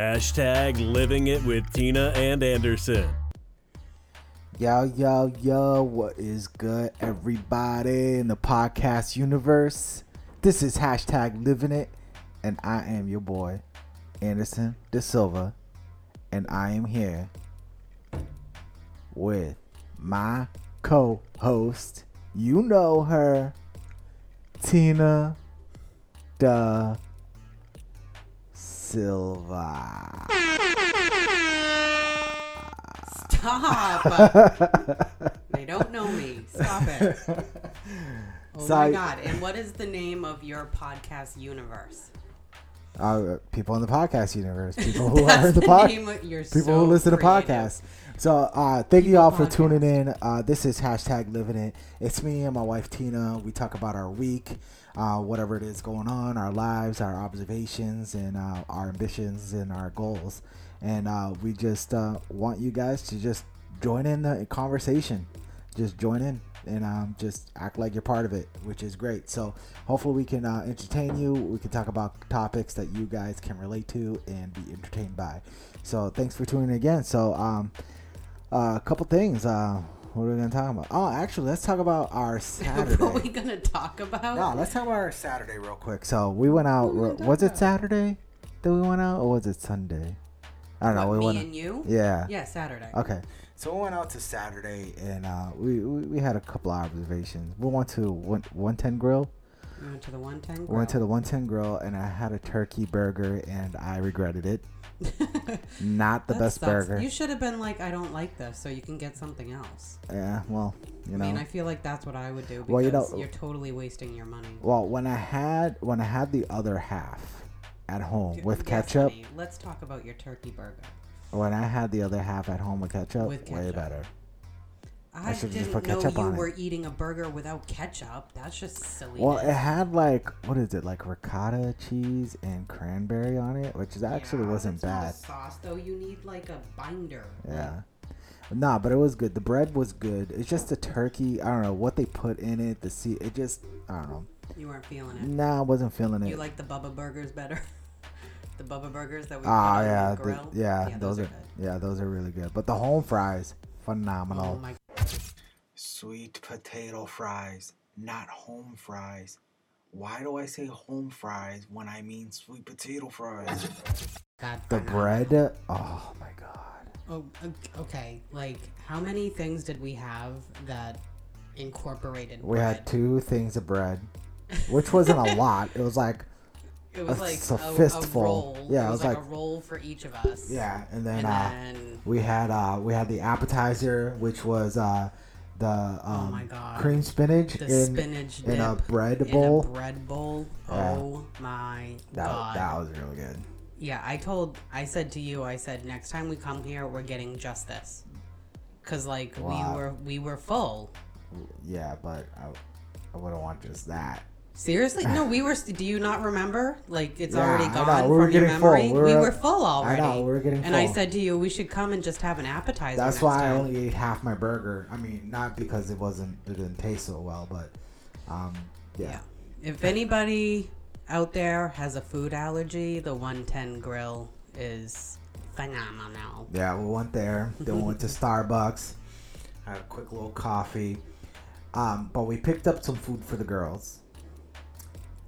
Hashtag living it with Tina and Anderson. Yo, yo, yo, what is good, everybody in the podcast universe? This is hashtag living it, and I am your boy, Anderson De Silva, and I am here with my co host. You know her, Tina Da Silva. Stop. they don't know me. Stop it. Oh Sorry. my god. And what is the name of your podcast universe? Uh, people in the podcast universe, people who are in the the podcast. name of- you're people so who listen to creative. podcasts. So uh, thank you all for podcast. tuning in. Uh, this is hashtag living it. It's me and my wife Tina. We talk about our week, uh, whatever it is going on, our lives, our observations, and uh, our ambitions and our goals. And uh, we just uh, want you guys to just join in the conversation. Just join in and um, just act like you're part of it, which is great. So hopefully we can uh, entertain you. We can talk about topics that you guys can relate to and be entertained by. So thanks for tuning in again. So um, uh, a couple things. Uh, what are we gonna talk about? Oh, actually, let's talk about our Saturday. what are we gonna talk about? no, let's talk about our Saturday real quick. So we went out. We Was it? Saturday that we went out, or was it Sunday? I don't know. What, we me went. and you? Yeah. Yeah, Saturday. Okay. So we went out to Saturday, and uh, we, we we had a couple of observations. We went to one one ten grill. We went to the 110 We went to the one ten grill, and I had a turkey burger, and I regretted it. Not the That best sucks. burger. You should have been like, I don't like this, so you can get something else. yeah. Well, you know. I mean, I feel like that's what I would do because Well, you know- you're totally wasting your money. well, when I had when I had the other half at home Dude, with yes, ketchup, honey, let's talk about your turkey burger. When I had the other half at home with ketchup, With way ketchup. better. I, should've didn't just put know ketchup you on it. were eating a burger without ketchup. That's just silly. Well, it had like what is it like ricotta cheese and cranberry on it, which is actually wasn't bad. sauce though. You need like a binder. Yeah. Nah, but it was good. The bread was good. It's just the turkey. I don't know what they put in it. The sea. It just. I don't know. You weren't feeling it. Nah, I wasn't feeling it. You it. like the Bubba burgers better? the Bubba burgers that we Ah, put yeah, the the- grill. yeah, those, are, good. yeah, those are really good. But the home fries, phenomenal. Oh my Sweet potato fries, not home fries. Why do I say home fries when I mean sweet potato fries? god. The bread. Oh my god. Oh, okay. Like, how many things did we have that incorporated? We bread? had two things of bread, which wasn't a lot. It was like It was a- like it's a a, fistful. a roll. Yeah, it it was, was like, like- a roll for each of us. yeah, and then And uh, then we had uh we had the appetizer, which was uh the um, Oh my God. cream spinach the in spinach in a bread in bowl. a bread bowl. Yeah. Oh my that god. that was really good. Yeah, I told, I said to you, I said next time we come here, we're getting just this, cause like Wow. we were we were full. Yeah, but I, I wouldn't want just that. Seriously? No, we were. Do you not remember? Like it's Yeah, already gone we from your full. memory. We We were- were, full I already. know, we were getting And I said to you, we should come and just have an appetizer. That's why I only ate half my burger. I mean, not because it wasn't it didn't taste so well, but um yeah. Yeah. If anybody out there has a food allergy, the 110 Grill is phenomenal. Yeah, we went there. Then we went to Starbucks. Had a quick little coffee. Um, but we picked up some food for the girls.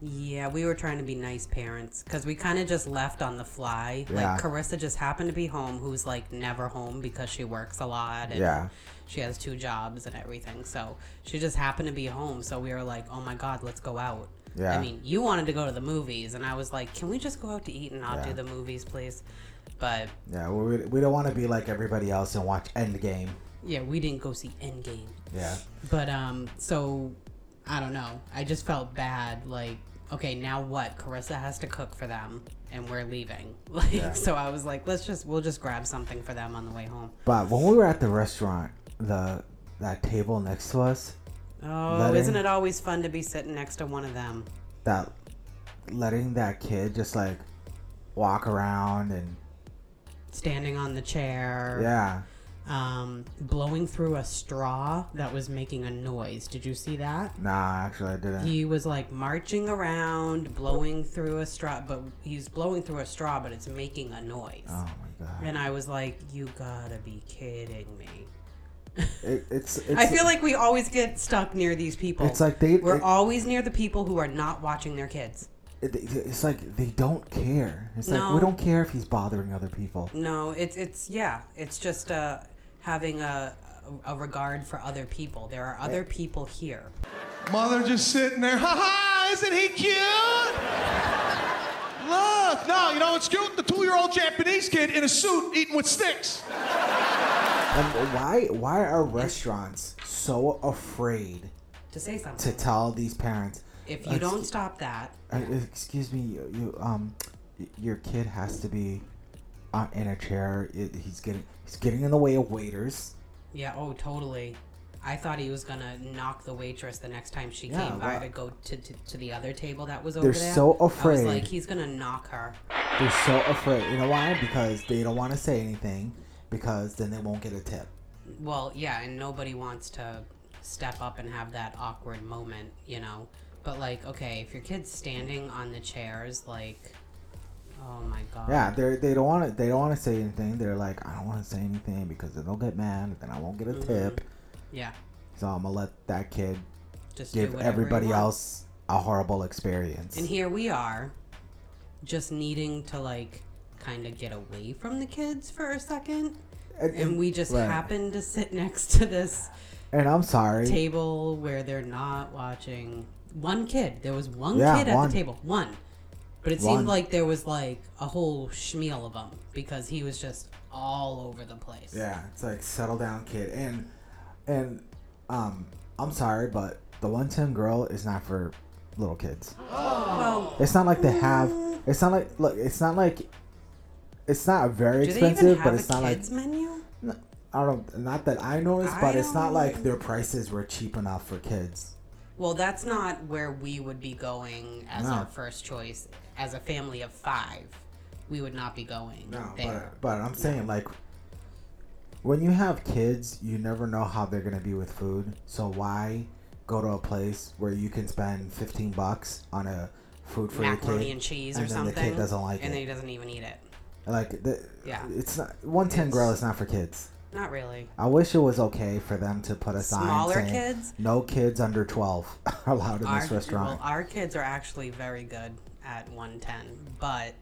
Yeah, we were trying to be nice parents because we kind of just left on the fly. Yeah. Like Carissa just happened to be home, who's like never home because she works a lot and Yeah. she has two jobs and everything. So she just happened to be home. So we were like, oh my god, let's go out. Yeah. I mean, you wanted to go to the movies, and I was like, can we just go out to eat and not Yeah. do the movies, please? But Yeah, we, we don't want to be like everybody else and watch Endgame. yeah, we didn't go see Endgame. Yeah. But um, so I don't know. I just felt bad. Like, okay, now what? Carissa has to cook for them, and we're leaving. Like, Yeah. so I was like, let's just we'll just grab something for them on the way home. But when we were at the restaurant, the that table next to us, Oh, Letting- isn't it always fun to be sitting next to one of them? that letting that kid just like walk around and Standing on the chair. yeah, um, blowing through a straw that was making a noise. Did you see that? Nah, actually, I didn't. He was like marching around, blowing through a straw, but he's blowing through a straw, but it's making a noise. oh my god. And I was like, "You gotta be kidding me!" It, it's, it's. I feel like we always get stuck near these people. It's like they- we're it- always near the people who are not watching their kids. it- it's like they don't care. It's like we don't care if he's bothering other people. No, it's it's yeah, it's just uh, having a a regard for other people. There are other people here. Mother just sitting there. Ha ha! Isn't he cute? Look, no, you know it's cute. The two-year-old Japanese kid in a suit eating with sticks. And why why are restaurants so afraid To say something. to tell these parents? if you "Ex- don't stop that, uh, excuse me, you, you um, your kid has to be uh, in a chair. It, he's getting he's getting in the way of waiters. yeah, oh, totally. I thought he was gonna knock the waitress the next time she Yeah, came by to go to, to, to the other table that was over They're there. so I was afraid. like, he's gonna knock her. They're so afraid. You know why? Because they don't want to say anything because then they won't get a tip. Well, yeah, and nobody wants to step up and have that awkward moment, you know. But like, okay, if your kid's standing on the chairs, like, oh my god. Yeah, they they don't want to they don't want to say anything. They're like, I don't want to say anything because then they'll get mad. Then I won't get a Mm-hmm. tip. Yeah. So I'm gonna let that kid Just give everybody else a horrible experience. And here we are, just needing to like kind of get away from the kids for a second. And- And we just right. happen to sit next to this And I'm sorry. table where they're not watching one kid. There was one Yeah, kid at one. the table. One. But it One. seemed like there was like a whole schmeal of them because he was just all over the place. Yeah, it's like settle down, kid. And and um, I'm sorry, but the one ten grill is not for little kids. Well, It's not like they have. It's not like look. It's not like. It's not very do expensive, but it's not like kids menu? I don't. Not that I noticed, I but it's not like their prices were cheap enough for kids. Well, that's not where we would be going as No. our first choice. As a family of five, we would not be going No, there. but but I'm saying like. When you have kids, you never know how they're gonna be with food. So why go to a place where you can spend 15 bucks on a food for your Macaroni kid, and cheese and or something. the kid doesn't like and it? then he doesn't even eat it. Like, the, Yeah. it's not 110 It's- grill is not for kids. Not really. I wish it was okay for them to put a sign Smaller saying kids? no kids under 12 are allowed in this restaurant. Well, our kids are actually very good at 110, but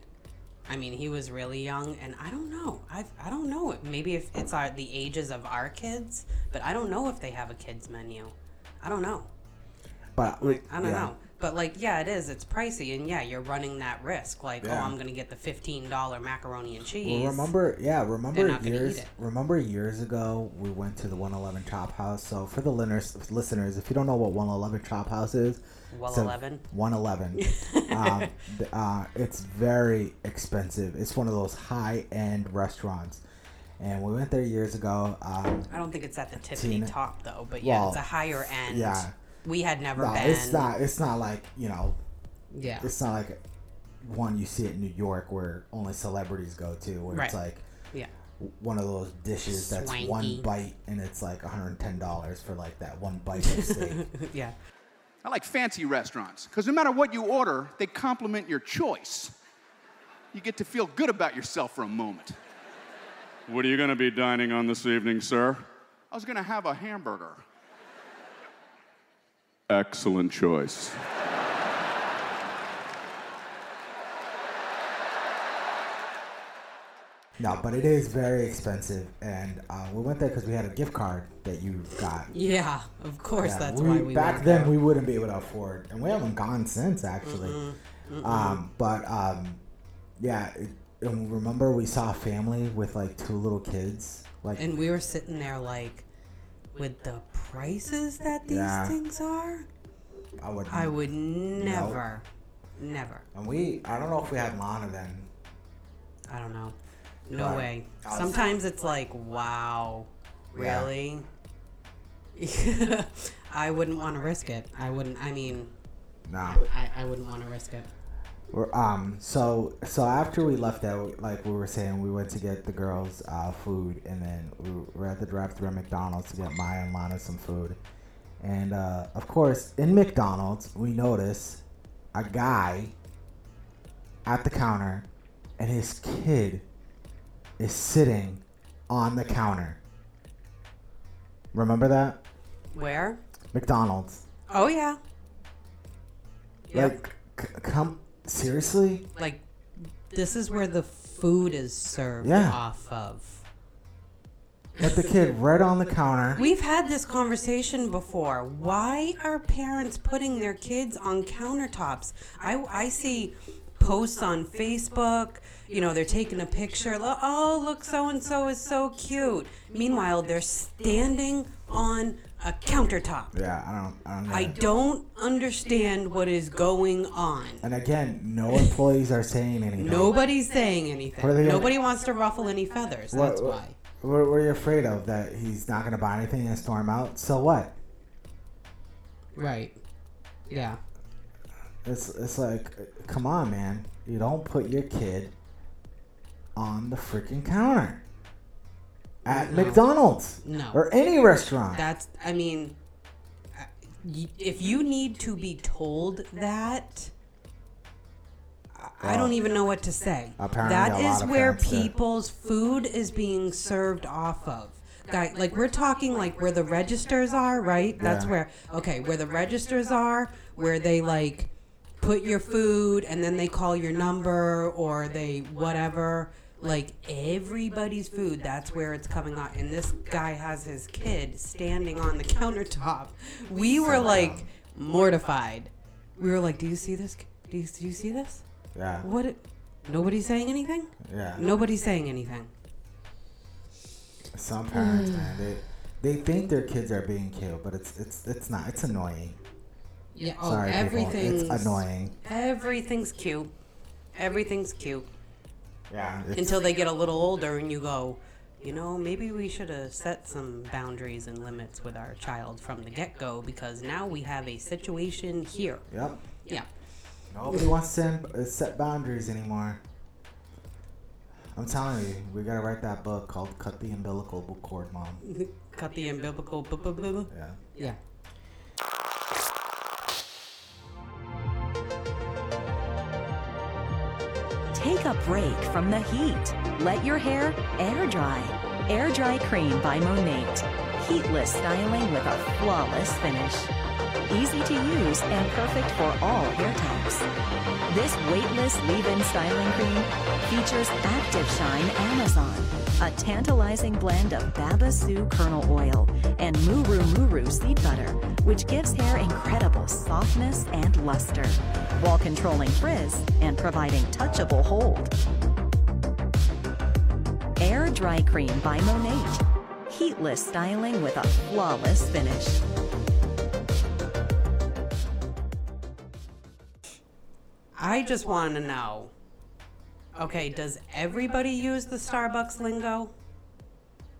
I mean, he was really young, and I don't know. I I don't know. Maybe if it's our the ages of our kids, but I don't know if they have a kids menu. I don't know. but Like I don't yeah. know. But like, yeah, it is. It's pricey, and yeah, you're running that risk. Like, Yeah. oh, I'm gonna get the fifteen dollar macaroni and cheese. Well, remember, yeah, remember years. Remember years ago, we went to the 111 Chop House. So for the listeners, listeners, if you don't know what 111 Chop House is, Well, it's a- 11. 111. um, uh, it's very expensive. It's one of those high end restaurants, and we went there years ago. Um, I don't think it's at the tippity Tina- top though, but yeah, Well, it's a higher end. yeah. We had never no, been. it's not. It's not like you know. Yeah. It's not like one you see in New York where only celebrities go to, where Right. it's like Yeah. one of those dishes that's Swanky. one bite and it's like $110 for like that one bite of steak. yeah. I like fancy restaurants because no matter what you order, they complement your choice. You get to feel good about yourself for a moment. What are you going to be dining on this evening, sir? I was gonna have a hamburger. Excellent choice. no, but it is very expensive. And uh, we went there because we had a gift card that you got. Yeah, of course. Yeah, that's we- why we back went then there. we wouldn't be able to afford, and we haven't gone since actually. Mm-hmm. Um, but um, yeah, it, and remember we saw a family with like two little kids, like and we were sitting there like, with the prices that these Yeah. things are, I would. I would never, never. And we, I don't know if we had Lana then. I don't know. No Right. way. Sometimes it's like, wow, Yeah. really? I wouldn't want to risk it. I wouldn't. I mean, Nah. I, I wouldn't want to risk it. Um. So so after we left out, like we were saying, we went to get the girls uh, food, and then we were at the drive-thru at McDonald's to get Maya and Lana some food. And uh, of course, in McDonald's, we notice a guy at the counter, and his kid is sitting on the counter. Remember that Where? McDonald's? Oh yeah. Yep. Like, c- come seriously? like this is where the food is served Yeah. off of. Got the kid right on the counter. We've had this conversation before. Why are parents putting their kids on countertops? I, I see posts on Facebook, you know, they're taking a picture. lo- Oh, look, so and so is so cute. Meanwhile, they're standing on a countertop. Yeah, I don't. I don't know. I don't understand what is going on. and again, no employees are saying anything. Nobody's saying anything. They gonna- Nobody wants to ruffle any feathers. What- That's what- why. What, what are you afraid of? That he's not going to buy anything and storm out? So what? Right. Yeah. It's it's like, come on, man. You don't put your kid on the freaking counter at No. McDonald's No. or any restaurant. That's, I mean, uh, if you need to be told that, I- I don't even know what to say. apparently That is where people's food is being served off of. Guy, like we're talking like where the registers are, right? That's Yeah. where okay, where the registers are, where they like put your food and then they call your number or they whatever. Like everybody's food, that's where it's coming out. And this guy has his kid standing on the countertop. We were like mortified. We were like, "Do you see this? Do you, do you see this? yeah, What? it- Nobody's saying anything. yeah. Nobody's saying anything. Some parents, hmm. man, they they think their kids are being killed, but it's it's it's not. It's annoying. Yeah. Oh, Sorry, people. everything's It's annoying. Everything's cute. Everything's cute Yeah. Until they get a little older, and you go, you know, maybe we should have set some boundaries and limits with our child from the get go because now we have a situation here. Yep. Yeah. Nobody wants to set, uh, boundaries anymore. I'm telling you, we gotta write that book called "Cut the Umbilical Cord, Mom." Cut the umbilical. bu- bu- bu- bu- Yeah. Yeah. A break from the heat. Let your hair air dry. Air Dry Cream by Monat. Heatless styling with a flawless finish. Easy to use and perfect for all hair types. This weightless leave-in styling cream features Active Shine Amazon, a tantalizing blend of babassu kernel oil and Muru Muru seed butter, which gives hair incredible softness and luster, while controlling frizz and providing touchable hold. Air Dry Cream by Monat. Heatless styling with a flawless finish. I just want to know. Okay, does everybody use the Starbucks lingo?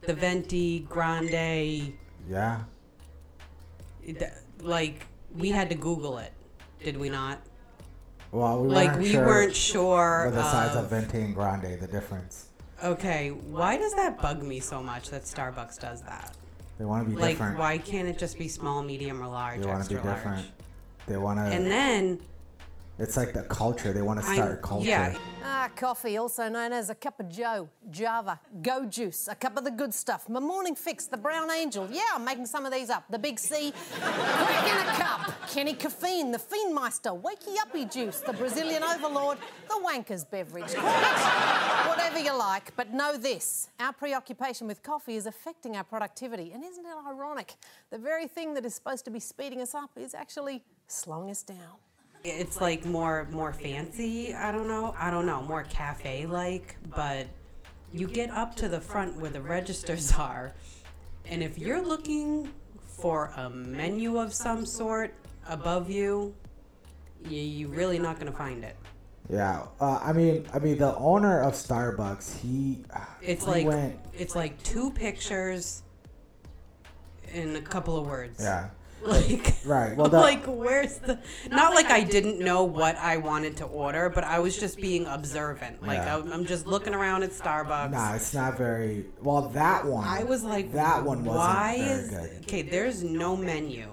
The venti, grande, Yeah. th- like we had to Google it, did we not? Well, we Like weren't we sure weren't sure. for the size of- Venti and Grande, the difference. Okay, why does that bug me so much that Starbucks does that? They want to be Like, different. why can't it just be small, medium, or large? They want to extra be different. large? They want to. And then, it's like the culture. They want to start a culture. yeah, Ah, coffee, also known as a cup of Joe, Java, Go Juice, a cup of the good stuff. My morning fix, the Brown Angel. Yeah, I'm making some of these up. The Big C, crack in a cup. Kenny Caffeine, the Fiendmeister, Wakey Uppy Juice, the Brazilian Overlord, the Wanker's Beverage. Whatever you like, but know this our preoccupation with coffee is affecting our productivity. And isn't it ironic? The very thing that is supposed to be speeding us up is actually slowing us down. It's like more more fancy. I don't know. I don't know. More cafe like, but you get up to the front where the registers are, and if you're looking for a menu of some sort above you, you you're really not gonna find it. Yeah. Uh, I mean, I mean, the owner of Starbucks, he. It's he like went. it's like two pictures in a couple of words. Yeah. Like, Right, well, that- like where's the? Not like I didn't know what I wanted to order, but I was just being observant. Like Yeah. I'm, I'm just looking around at Starbucks. Nah, it's not very well. That one. I was like, that one wasn't why very is good. okay? There's no menu.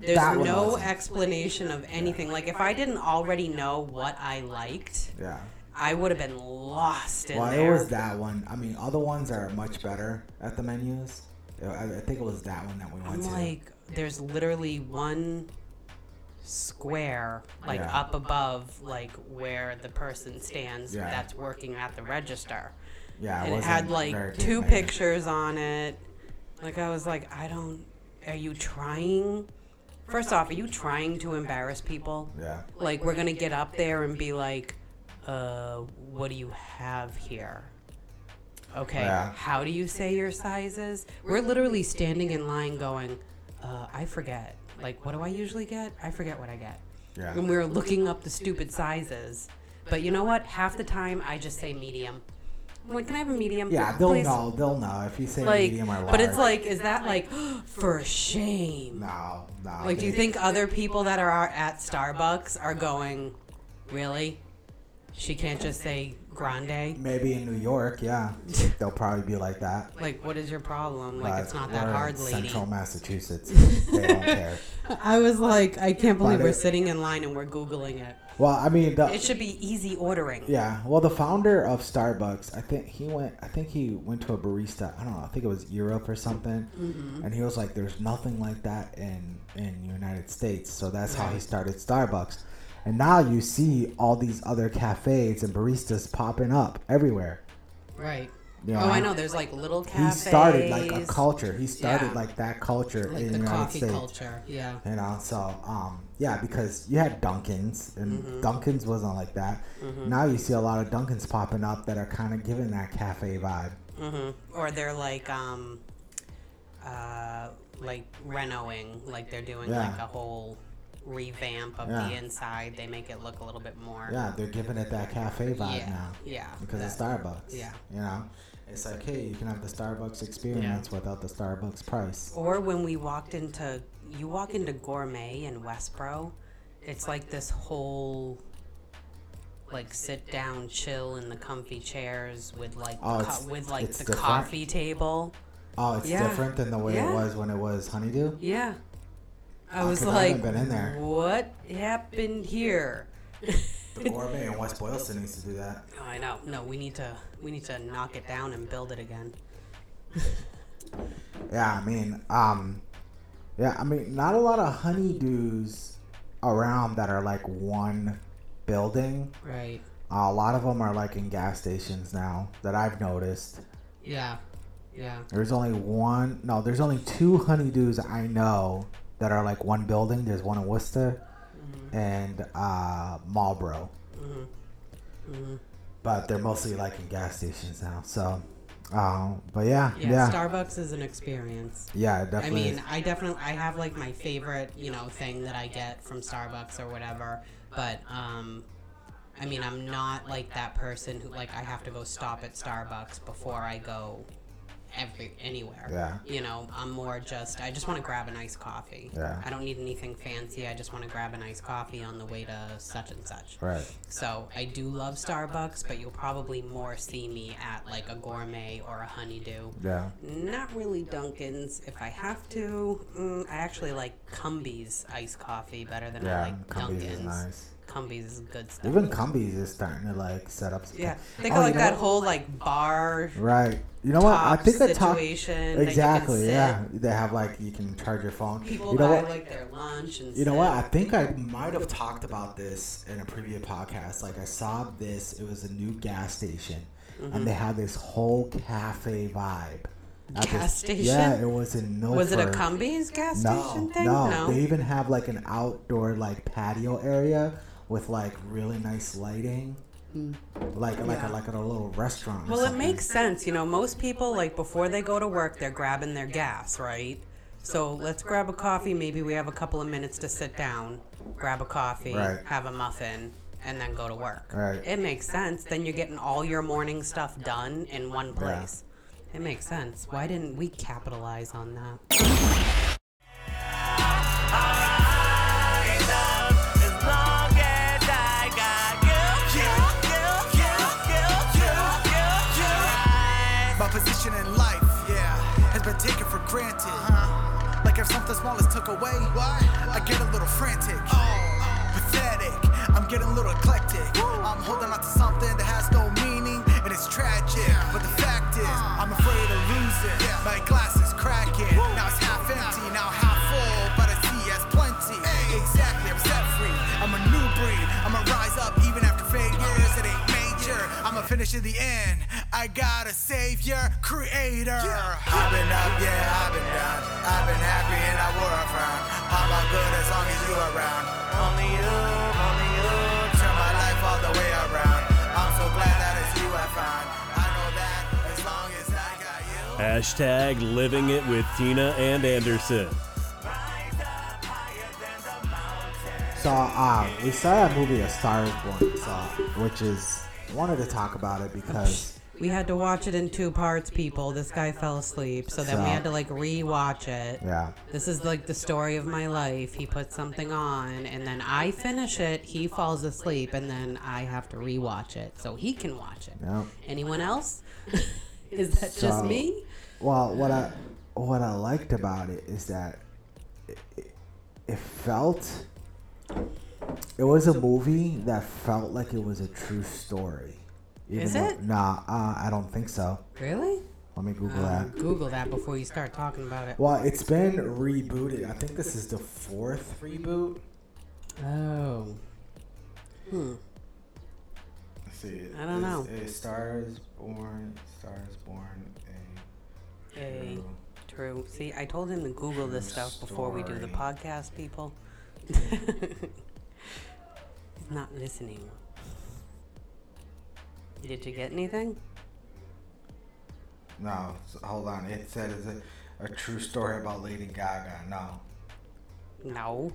There's That no wasn't. explanation of anything. Like if I didn't already know what I liked, Yeah. I would have been lost in Well, there. it was that one. I mean, other ones are much better at the menus. I, I think it was that one that we went I'm to. like, there's literally one square, like Yeah. up above, like where the person stands Yeah. that's working at the register. yeah, it and it wasn't had very like good two pictures on it. Like I was like, I don't. Are you trying? First off, are you trying to embarrass people? Yeah. Like we're gonna get up there and be like, uh, what do you have here? Okay, Yeah. how do you say your sizes? We're literally standing in line going, uh, I forget. Like, what do I usually get? I forget what I get. Yeah. And we were looking up the stupid sizes. But you know what? Half the time I just say medium. I'm like, can I have a medium? Yeah, they'll please?" know. They'll know if you say Like, medium or large. but it's like, is that like for shame? no, no. Like, do you think other people that are at Starbucks are going, really? She can't just say grande? maybe in New York? Yeah, they'll probably be like that. Like, what is your problem? Like, it's not that hard, lady. Central Massachusetts. they don't care. I was like, I can't believe But we're it- sitting in line and we're Googling it. Well, I mean, the, It should be easy ordering. Yeah, well, the founder of Starbucks, I think he went. I think he went to a barista. I don't know. I think it was Europe or something. Mm-hmm. And he was like, "There's nothing like that in in United States." So that's how he started Starbucks. And now you see all these other cafes and baristas popping up everywhere. Right. Yeah. Oh, I know. There's like little cafes. He started like a culture. He started Yeah. like that culture Like in the the United coffee States. culture. Yeah. You know, so um, yeah, because you had Dunkins, and Mm-hmm. Dunkins wasn't like that. Now you see a lot of Dunkins popping up that are kind of giving that cafe vibe. Or they're like, um, uh, like renoing. Like they're doing Yeah. like a whole revamp of Yeah. the inside. They make it look a little bit more. Yeah, they're giving it that cafe vibe Yeah, now. yeah, Because of Starbucks. yeah. You know, it's like, hey, you can have the Starbucks experience without the Starbucks price. Or when we walked into, you walk into Gourmet in Westboro, it's like this whole, like sit down, chill in the comfy chairs with like, Oh, co- with like the different? coffee table. Oh, it's Yeah. different than the way Yeah. it was when it was Honeydew. Yeah. I was was 'cause I like, been in there. what happened here? The Gourmet in West Boylston needs to do that. Oh, I know. No, we need to we need to knock it down and build it again. Yeah, I mean, um, yeah, I mean, not a lot of honeydews around that are like one building. Right. Uh, a lot of them are like in gas stations now that I've noticed. Yeah. Yeah. There's only one, no, there's only two honeydews I know that are like one building. There's one in Worcester and uh, Marlboro. But they're mostly like in gas stations now. So, um, but yeah, Yeah. yeah, Starbucks is an experience. yeah, it I mean, is. I definitely I have like my favorite, you know, thing that I get from Starbucks or whatever. But um I mean, I'm not like that person who like I have to go stop at Starbucks before I go every anywhere. Yeah. You know, I'm more just I just want to grab a nice coffee. Yeah. I don't need anything fancy. I just want to grab a nice coffee on the way to such and such. Right. So I do love Starbucks, but you'll probably more see me at like a gourmet or a honeydew. Yeah. Not really Dunkin's. If I have to, mm, I actually like Cumbies iced coffee better than I Yeah, like Cumbies is Dunkin's. nice. Cumbies is good stuff. Even Cumbies is starting to like set up. some- yeah, they Oh, got you like that what? whole like bar. Right. You know what? I top think I talked situation that you can exactly. sit. Yeah, they have like you can charge your phone. People you know buy what? like their lunch and. You know what? I think I might have talked about this in a previous podcast. Like I saw this. It was a new gas station, Mm-hmm. and they had this whole cafe vibe. at Gas this- station? Yeah, it was in Milford. Was it a Cumbies gas No, station thing? no, They even have like an outdoor like patio area with like really nice lighting. Like like a, like at a little restaurant. Mm. Well, it makes sense. You know, most people, like, before they go to work, they're grabbing their gas, right? So let's grab a coffee. Maybe we have a couple of minutes to sit down, grab a coffee, Right. have a muffin, and then go to work. Right. It makes sense. Then you're getting all your morning stuff done in one place. It makes sense. Why didn't we capitalize on that? Smallest took away, I get a little frantic. Pathetic. I'm getting a little eclectic. I'm holding on to something that has no meaning, and it's tragic. But the fact is, I'm afraid of losing. My glass is cracking. Now it's half empty, now half full, but I see as plenty. Exactly, I'm set free. I'm a new breed. I'ma rise up even after failures. It ain't major. I'ma finish to the end. I got a savior, creator. I've been up, yeah, I've been down. I've been happy and I wore a frown. I'm all good as long as you around. Only you, only you. Turn my life all the way around. I'm so glad that it's you I found. I know that as long as I got you. Hashtag living it with Tina and Anderson. So um, we saw that movie A Star Is Born, so, which is wanted to talk about it because We had to watch it in two parts, people. This guy fell asleep, so then we had to like re-watch it. yeah, This is like the story of my life. He puts something on, and then I finish it. He falls asleep, and then I have to re-watch it so he can watch it. yeah. Anyone else? is that just me? Well, what I what I liked about it is that it, it, it felt it was a movie that felt like it was a true story. Even Is though- it? Nah, uh, I don't think so. Really? Let me Google Uh, that. Google that before you start talking about it. Well, it's been rebooted. I think this is the fourth reboot. Oh. Hmm. Let's see. I don't know. A Star is Born. Star is Born. A A true True. See, I told him to Google this stuff before we do the podcast, people. He's not listening. Did you get anything? No, hold on. It said it's a, a true story about Lady Gaga. No No.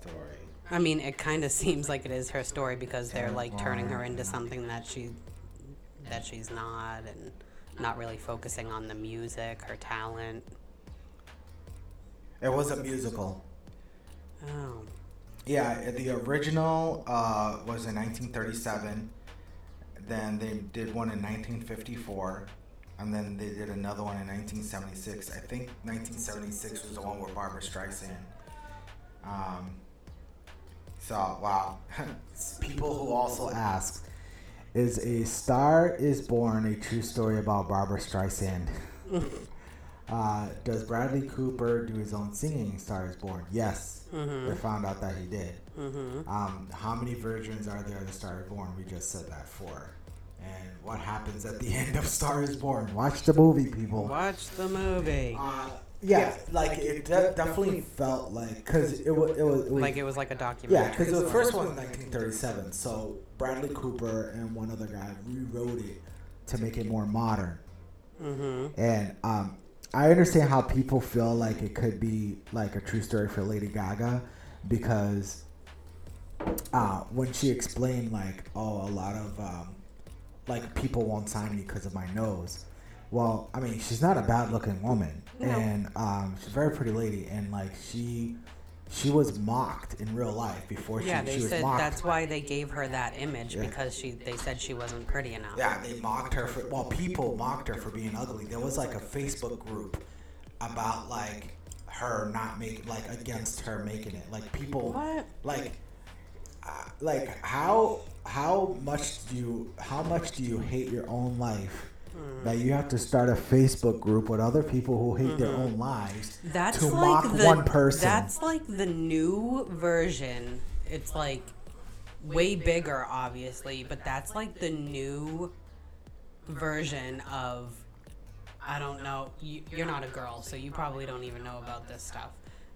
story. I mean, it kind of seems like it is her story because they're like turning her into something that she that she's not and not really focusing on the music, her talent. It was a musical. Oh. Yeah, the original uh, was in 1937. Then they did one in 1954, and then they did another one in 1976. I think 1976 was the one with Barbra Streisand. Um, so wow, people who also ask, is a Star Is Born a true story about Barbra Streisand? Uh, does Bradley Cooper do his own singing in Star is Born? Yes. They found out that he did. Um, how many versions are there of the Star is Born? We just said that four. And what happens at the end of Star is Born? Watch the movie, people. Watch the movie. Uh, yeah, like it de- definitely felt like because it was it was, it was Like it was like a documentary. yeah, because the first one was 1937. So Bradley Cooper and one other guy rewrote it to make it more modern. And um, I understand how people feel like it could be like a true story for Lady Gaga because uh, when she explained like, oh, a lot of um, like people won't sign me because of my nose. Well, I mean, she's not a bad-looking woman, and um, she's a very pretty lady, and like she, she was mocked in real life before she, Yeah, they she was said mocked. that's why they gave her that image Yeah. because she they said she wasn't pretty enough. Yeah, they mocked her for well, people mocked her for being ugly. There was like a Facebook group about like her not making like against her making it. Like people What? like uh, like how how much do you how much do you hate your own life. That you have to start a Facebook group with other people who hate their own lives Mm-hmm. That's to like mock the, one person? That's like the new version. It's like way bigger, obviously, but that's like the new version of. I don't know. You, you're not a girl, so you probably don't even know about this stuff.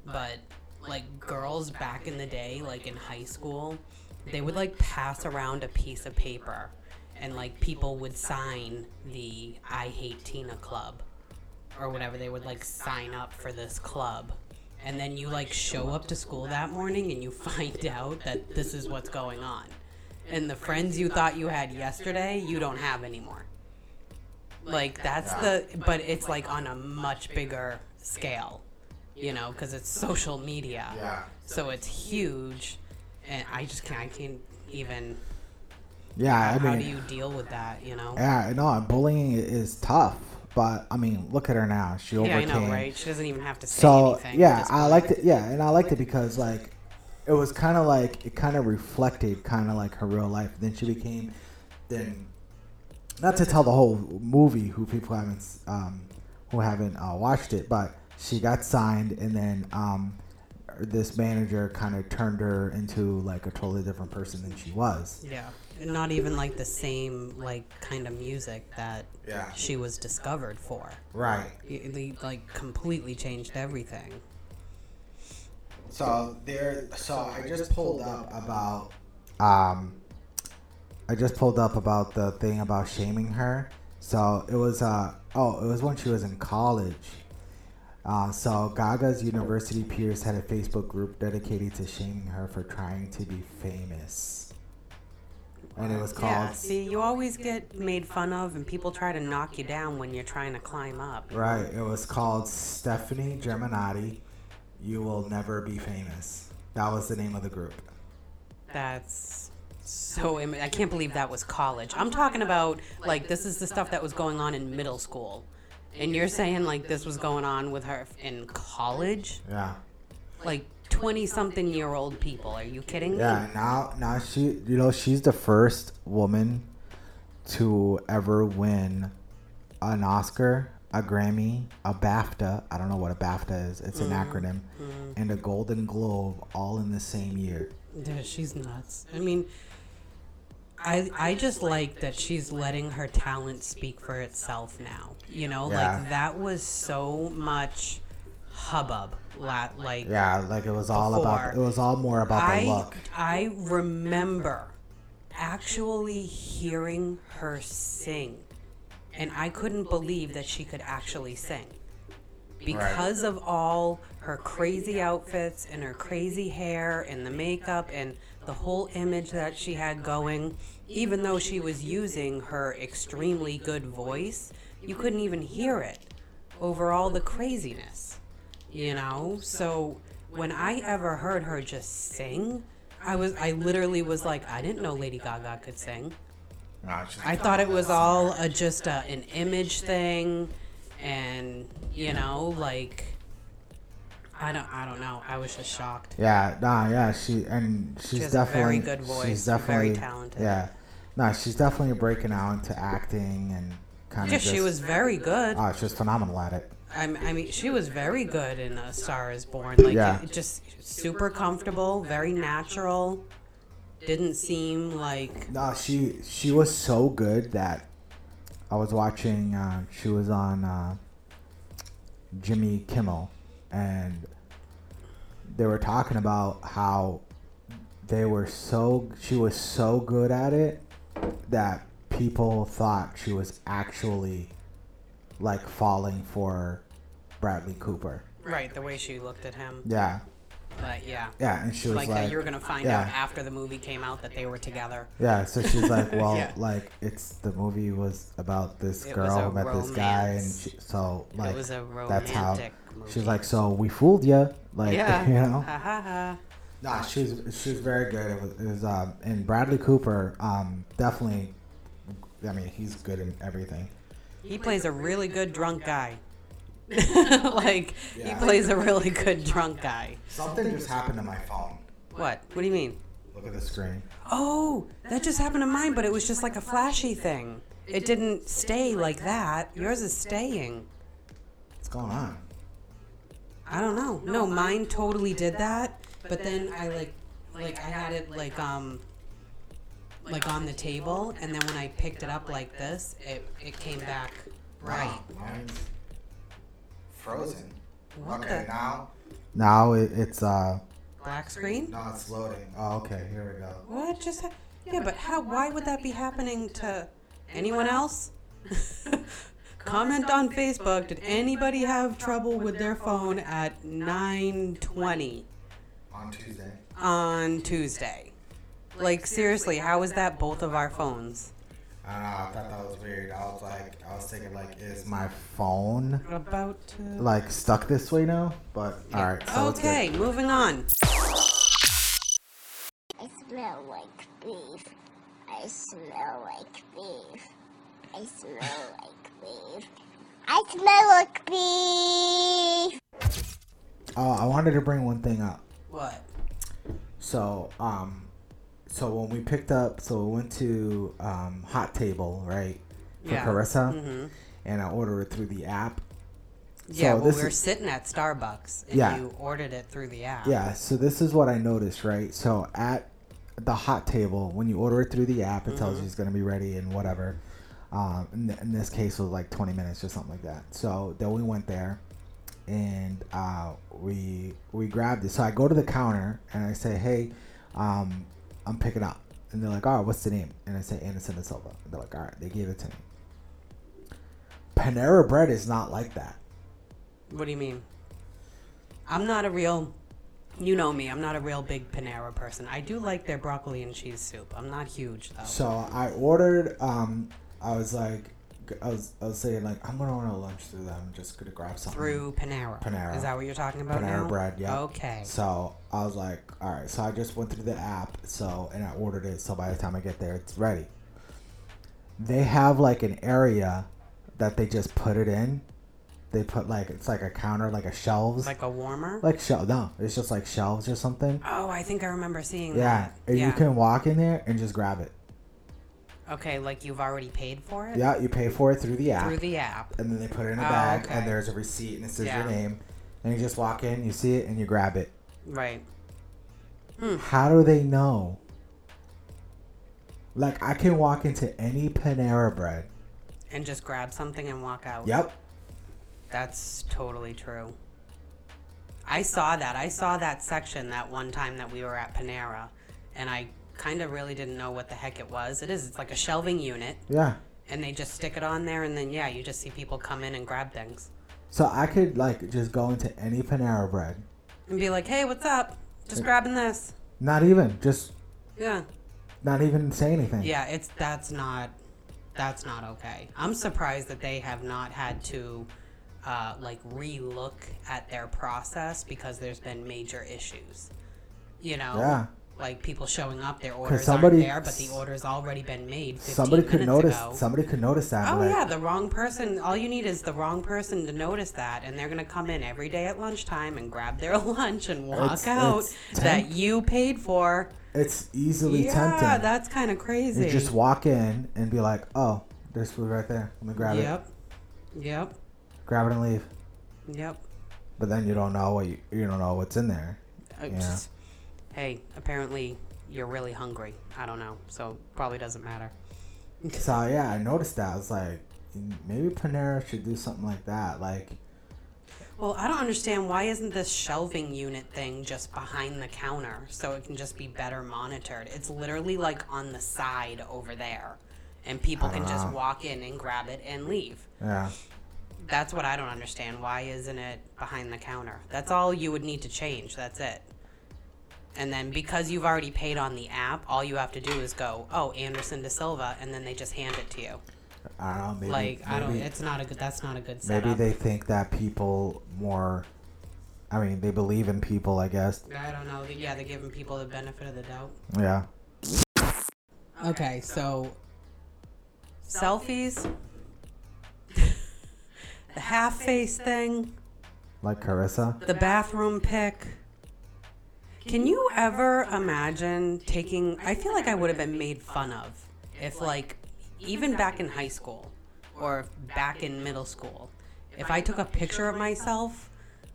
But like girls back in the day, like in high school, they would like pass around a piece of paper, and like people would sign the "I Hate Tina" club or whatever. They would like sign up for this club. And then you like show up to school that morning and you find out that this is what's going on. And the friends you thought you had yesterday you don't have anymore. Like that's the but it's like on a much bigger scale you know because it's social media. Yeah. so it's huge. And i just can't i can't even yeah, I mean, how do you deal with that you know Yeah, no, bullying is tough. but I mean, look at her now. She Yeah, I overcame. know, right? She doesn't even have to say So anything. yeah, I liked it. Yeah, and I liked it because like it was kind of like it kind of reflected kind of like her real life. Then she became then not to tell the whole movie who people haven't um, who haven't uh, watched it, but she got signed and then um, this manager kind of turned her into like a totally different person than she was. Yeah. Not even like the same like kind of music that Yeah. she was discovered for. Right. It, like completely changed everything. So there. So I just pulled up about. Um, I just pulled up about the thing about shaming her. So it was. Uh, oh, it was when she was in college. Uh, so Gaga's university peers had a Facebook group dedicated to shaming her for trying to be famous. And it was called. Yeah, see, you always get made fun of, and people try to knock you down when you're trying to climb up. Right. It was called Stefani Germanotta. You will never be famous. That was the name of the group. That's so. Im- I can't believe that was college. I'm talking about like this is the stuff that was going on in middle school, and you're saying like this was going on with her in college, Yeah. like twenty something year old people. Are you kidding me? Yeah, now now she you know she's the first woman to ever win an Oscar, a Grammy, a BAFTA. I don't know what a BAFTA is. It's an Mm, acronym, mm. and a Golden Globe all in the same year. Yeah, she's nuts. I mean, I I just like that she's letting her talent speak for itself now. You know, Yeah. like that was so much hubbub. La- like Yeah, like it was all about. It was all more about I the look. I remember actually hearing her sing, and I couldn't believe that she could actually sing because of all her crazy outfits and her crazy hair and the makeup and the whole image that she had going, even though she was using her extremely good voice, you couldn't even hear it over all the craziness. You know? So when I ever heard her just sing, I was I literally was like, I didn't know Lady Gaga could sing. I thought it was all a, just a, an image thing, and you know, like I don't, I don't know. I was just shocked. Yeah, nah, yeah, she and she's has a very definitely good voice, She's definitely very definitely talented. Yeah, no, she's definitely breaking out into acting and kind of. Yeah, she was very good. Ah, oh, she was phenomenal at it. I, I mean, she was very good in A Star Is Born. Like, Yeah. it, just super comfortable, very natural. Didn't seem like No, she she was so good that I was watching. Uh, she was on uh, Jimmy Kimmel, and they were talking about how they were so she was so good at it that people thought she was actually like falling for Bradley Cooper. right the way she looked at him. Yeah. But yeah. Yeah, and she was like, like- that you were gonna find yeah. out after the movie came out that they were together. Yeah, so she's like, well, Yeah. like it's the movie was about this It girl a who met this guy, and romance. she, so It like was a that's how romantic she's like. So we fooled you, like yeah. you know. Ha ha ha. Nah, she's she's very good. It was, it was um, and Bradley Cooper, um, definitely. I mean, he's good in everything. He plays a really good drunk guy. like he Yeah. plays a really good drunk guy. Something just happened to my phone. What? What do you mean? Look at the screen. Oh, that just happened to mine, but it was just like a flashy thing. It didn't stay like that. Yours is staying. What's going on? I don't know. No, mine totally did that, but then I like like I had it like um like on the table and then when I picked it up like this, it it came back right. Mine's frozen. What okay, the- now. Now it, it's uh. Black screen? Now it's loading. Oh, okay. Here we go. What just ha- Yeah, but how why would that be happening to anyone else? Comment on Facebook. Did anybody have trouble with their phone at 9:20 On Tuesday. on Tuesday? Like seriously, how is that both of our phones? I don't know. I thought that was weird. I was like, I was thinking like, is my phone About to like stuck this way now? But all right. So it's good. Okay, moving on. I smell like beef. I smell like beef. I smell like beef. I smell like beef. Oh, I wanted to bring one thing up. What? So, um, so when we picked up, so we went to um, Hot Table, right, for Yeah. Carissa, Mhm. and I ordered it through the app. Yeah, So well, this we were is- sitting at Starbucks and Yeah. you ordered it through the app. Yeah, so this is what I noticed, right? So at the hot table, when you order it through the app, it tells Mhm. you it's going to be ready and whatever. Um, in, th- in this case, it was like 20 minutes or something like that. So then we went there, and uh, we we grabbed it. So I go to the counter and I say, "Hey, um, I'm picking up," and they're like, all right, what's the name?" And I say, "Anderson and Silva." And they're like, "All right," they gave it to me. Panera Bread is not like that. What do you mean? I'm not a real. You know me. I'm not a real big Panera person. I do like their broccoli and cheese soup. I'm not huge though. So I ordered. Um, I was like, I was, I was saying like, I'm gonna order lunch through them. I'm just gonna grab something Through Panera. Panera. Is that what you're talking about Panera now? bread. Yeah. Okay. So I was like, all right. So I just went through the app. So and I ordered it. So by the time I get there, it's ready. They have like an area that they just put it in. They put like it's like a counter, like a shelves. Like a warmer? Like shelf. No, it's just like shelves or something. Oh, I think I remember seeing Yeah, that. and yeah. you can walk in there and just grab it. Okay, like you've already paid for it. Yeah, you pay for it through the app. Through the app. And then they put it in a Oh, bag, okay. and there's a receipt, and it says Yeah. your name. And you just walk in, you see it, and you grab it. Right. Hmm. How do they know? Like, I can walk into any Panera Bread. And just grab something and walk out. Yep. That's totally true. I saw that. I saw that section that one time that we were at Panera, and I kind of really didn't know what the heck it was. It is. It's like a shelving unit, Yeah. and they just stick it on there, and then yeah, you just see people come in and grab things So I could, like, just go into any Panera Bread. and be like, "Hey, what's up? Just grabbing this." Not even, just Yeah. not even say anything. Yeah, it's that's not that's not okay. I'm surprised that they have not had to uh, like relook at their process because there's been major issues. You know, Yeah. Like people showing up, their orders somebody- aren't there, but the order's already been made. 15 Somebody could notice. Ago. Somebody could notice that. Oh like, yeah, the wrong person. All you need is the wrong person to notice that, and they're gonna come in every day at lunchtime and grab their lunch and walk It's- out it's that you paid for. It's easily yeah, tempting. Yeah, that's kind of crazy. You just walk in and be like, "Oh, there's food right there. Let me grab it. Yep. Yep. Grab it and leave." Yep. But then you don't know what you, you don't know what's in there. Uh, Yeah. Hey, apparently you're really hungry. I don't know, so probably doesn't matter. So yeah, I noticed that. I was like, maybe Panera should do something like that. Like, Well, I don't understand why isn't this shelving unit thing just behind the counter so it can just be better monitored? It's literally like on the side over there, and people can don't just ah. walk in and grab it and leave. yeah, That's what I don't understand. Why isn't it behind the counter? That's all you would need to change. That's it. And then because you've already paid on the app, all you have to do is go, oh, Anderson De Silva, and then they just hand it to you. I don't know. Maybe, like I don't. It's not a good. That's not a good Maybe they think that people more. I mean, they believe in people. I guess. I don't know. Yeah, they're giving people the benefit of the doubt. Yeah. Okay, so selfies, the half face thing, Like Carissa. the bathroom pic. Can you ever imagine taking? I feel like I would have been made fun of if, like, even back in high school or back in middle school, if I took a picture of myself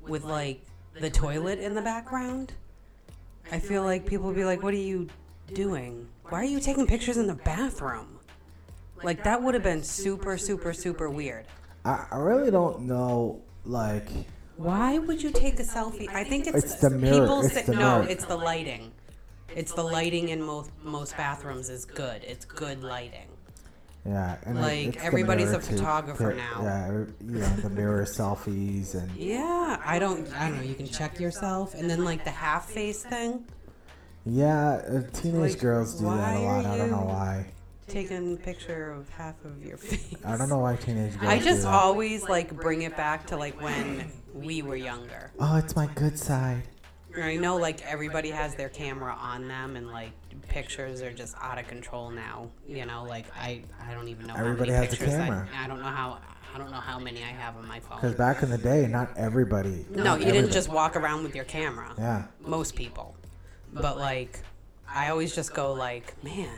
with like the toilet in the background. I feel like people would be like, "What are you doing? Why are you taking pictures in the bathroom?" Like that would have been super, super, super weird. I, really don't know. Like, Why would you take a selfie? I think it's, It's the mirror. People It's say, the no, mirror. it's the lighting. It's the lighting in most most bathrooms is good. It's good lighting. yeah. And it- Like, it's the everybody's a mirror photographer now. Yeah. every- You know, the mirror selfies and. Yeah, I don't. I don't know. You can check yourself, and then like the half face thing, Yeah, uh, teenage Like, girls do that why a lot. are I don't know you- why. Taking a picture of half of your face. I don't know why teenage girls I do just that. always like bring it back to like when we were younger. Oh, it's my good side. I know like everybody has their camera on them and like pictures are just out of control now. You know, like I I don't even know Everybody how many has a pictures camera. I, I don't know how I don't know how many I have on my phone. Because back in the day, not everybody. No, not you didn't just walk around with your camera. Yeah. Most people. But like I always just go like, man,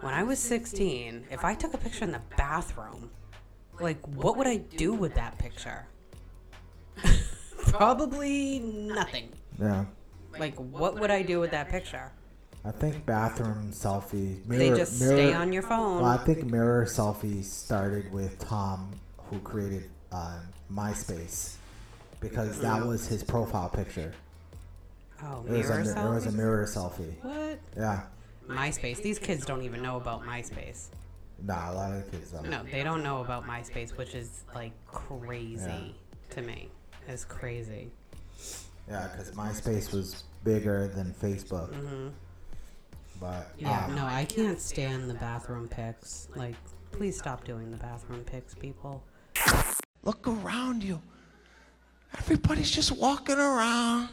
when I was 16, if I took a picture in the bathroom, like what would I do with that picture? Probably nothing. Yeah. Like what would I do with that picture? I think bathroom selfie. They just mirror, stay on your phone. Well, I think mirror selfie started with Tom, who created uh, MySpace, because that was his profile picture. Oh, It was, a, mirror mi- it was a selfie? mirror selfie. What? Yeah. MySpace. These kids don't even know about MySpace. Nah, a lot of the kids don't. No, they don't know about MySpace, which is like crazy to me. It's crazy. Yeah, because MySpace was bigger than Facebook. Mhm. But Yeah, um, no, I can't stand the bathroom pics. Like, please stop doing the bathroom pics, people. Look around you. Everybody's just walking around.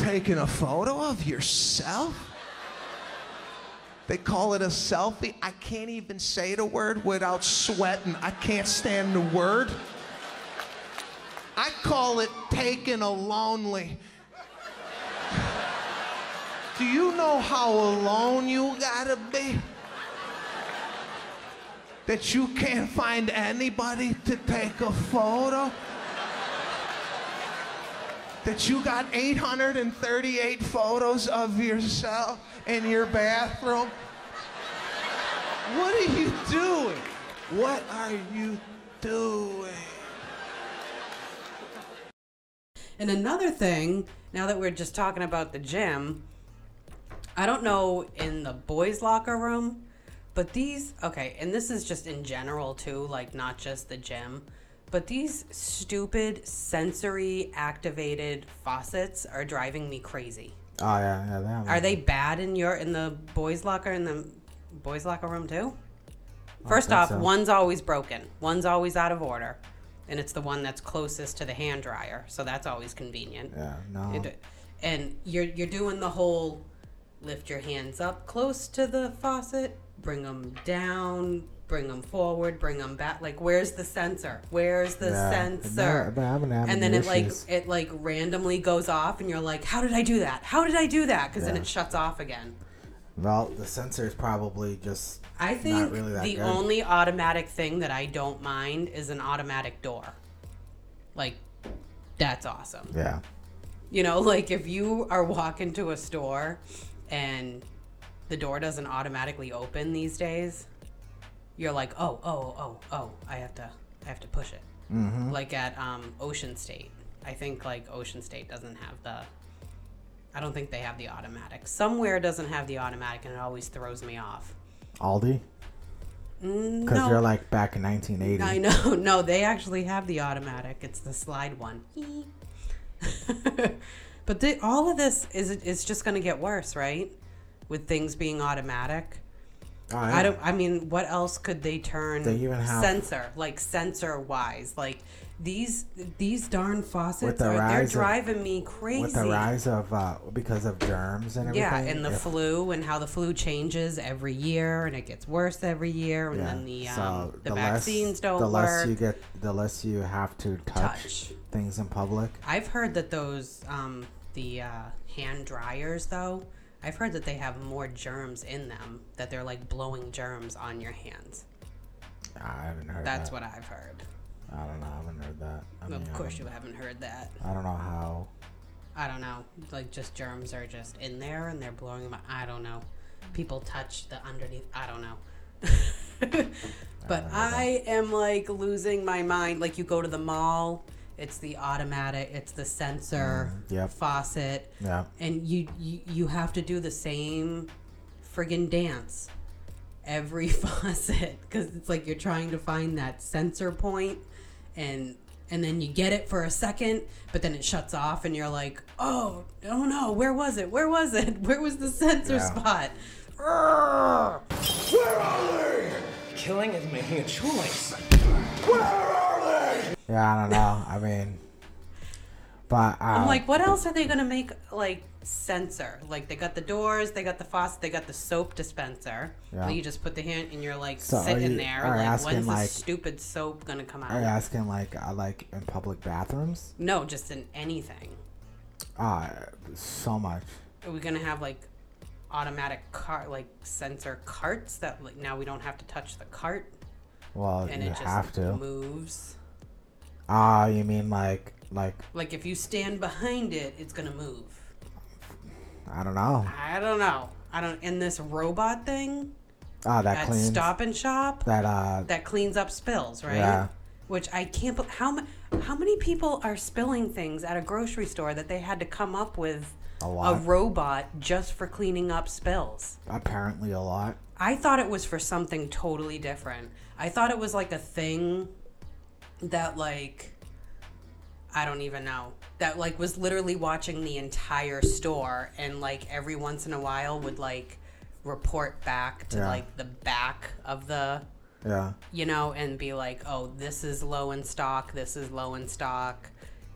Taking a photo of yourself? They call it a selfie. I can't even say the word without sweating. I can't stand the word. I call it taking a lonely. Do you know how alone you gotta be? That you can't find anybody to take a photo? That you got 838 photos of yourself in your bathroom? What are you doing? What are you doing? And another thing, now that we're just talking about the gym, I don't know in the boys' locker room, but these, okay, and this is just in general too, like not just the gym, but these stupid sensory activated faucets are driving me crazy. Oh yeah, yeah. Have Are they bad in your in the boys' locker in the boys' locker room too? First off, so. one's always broken. One's always out of order, and it's the one that's closest to the hand dryer, so that's always convenient. Yeah, no. It- and you're you're doing the whole lift your hands up close to the faucet, bring them down, bring them forward, bring them back. Like, where's the sensor? Where's the Yeah, sensor? Having- having and then it like it like randomly goes off, and you're like, how did I do that? How did I do that? Because then it shuts off again. Well, the sensor is probably just. I not think really that the good. only automatic thing that I don't mind is an automatic door. Like, that's awesome. Yeah. You know, like if you are walking to a store and the door doesn't automatically open these days, you're like, oh, oh, oh, oh, I have to, I have to push it. Mhm. Like at um, Ocean State, I think like Ocean State doesn't have the. I don't think they have the automatic. Somewhere doesn't have the automatic, and it always throws me off. Aldi. Mm, Because no. you're like back in 1980. I know. No, they actually have the automatic. It's the slide one. but the, all of this is it's just going to get worse, right? With things being automatic. Oh, I don't. I mean, what else could they turn They even have- sensor like sensor wise? Like these these darn faucets the are they're rise of- driving me crazy. With the rise of uh, because of germs and everything. Yeah, and the if- flu and how the flu changes every year and it gets worse every year and yeah, then the um, so the, less- vaccines don't the less work. you get, the less you have to touch, Touch. things in public. I've heard that those um, the uh, hand dryers though. I've heard that they have more germs in them that they're like blowing germs on your hands. I haven't heard. That. That's that. what I've heard. I don't know. I haven't heard that. I mean, of course, you haven't heard that. I don't know how. I don't know. Like just germs are just in there and they're blowing them. out. I don't know. People touch the underneath. I don't know. but I am like losing my mind. Like you go to the mall, it's the automatic, it's the sensor Mm, yep. faucet, Yeah. and you, you you have to do the same friggin' dance every faucet because it's like you're trying to find that sensor point and and then you get it for a second but then it shuts off and you're like oh oh no where was it where was it where was the sensor Yeah. spot Where are they? Killing is making a choice. Where are they? Yeah, I don't know. I mean, but uh, I'm like, what else are they gonna make like sensor? Like they got the doors, they got the faucet, they got the soap dispenser. Yeah. You just put the hand and you're like So sitting you- there. Like asking, when's the like- stupid soap gonna come out? are you asking like uh, like in public bathrooms? No, just in anything. Uh, so much. Are we gonna have like automatic cart like sensor carts that like now we don't have to touch the cart Well, and you it just have to. moves. Ah, you mean like like Like if you stand behind it, it's gonna move. I don't know. I don't know. I don't. In this robot thing Ah, that at cleans Stop and Shop, that uh that cleans up spills, right? Yeah. Which I can't. bel how ma- how many people are spilling things at a grocery store that they had to come up with A lot. robot just for cleaning up spills? apparently a lot. I thought it was for something totally different. I thought it was like a thing that like I don't even know. That like was literally watching the entire store and like every once in a while would like report back to Yeah. like the back of the Yeah. you know, and be like, oh, this is low in stock, this is low in stock,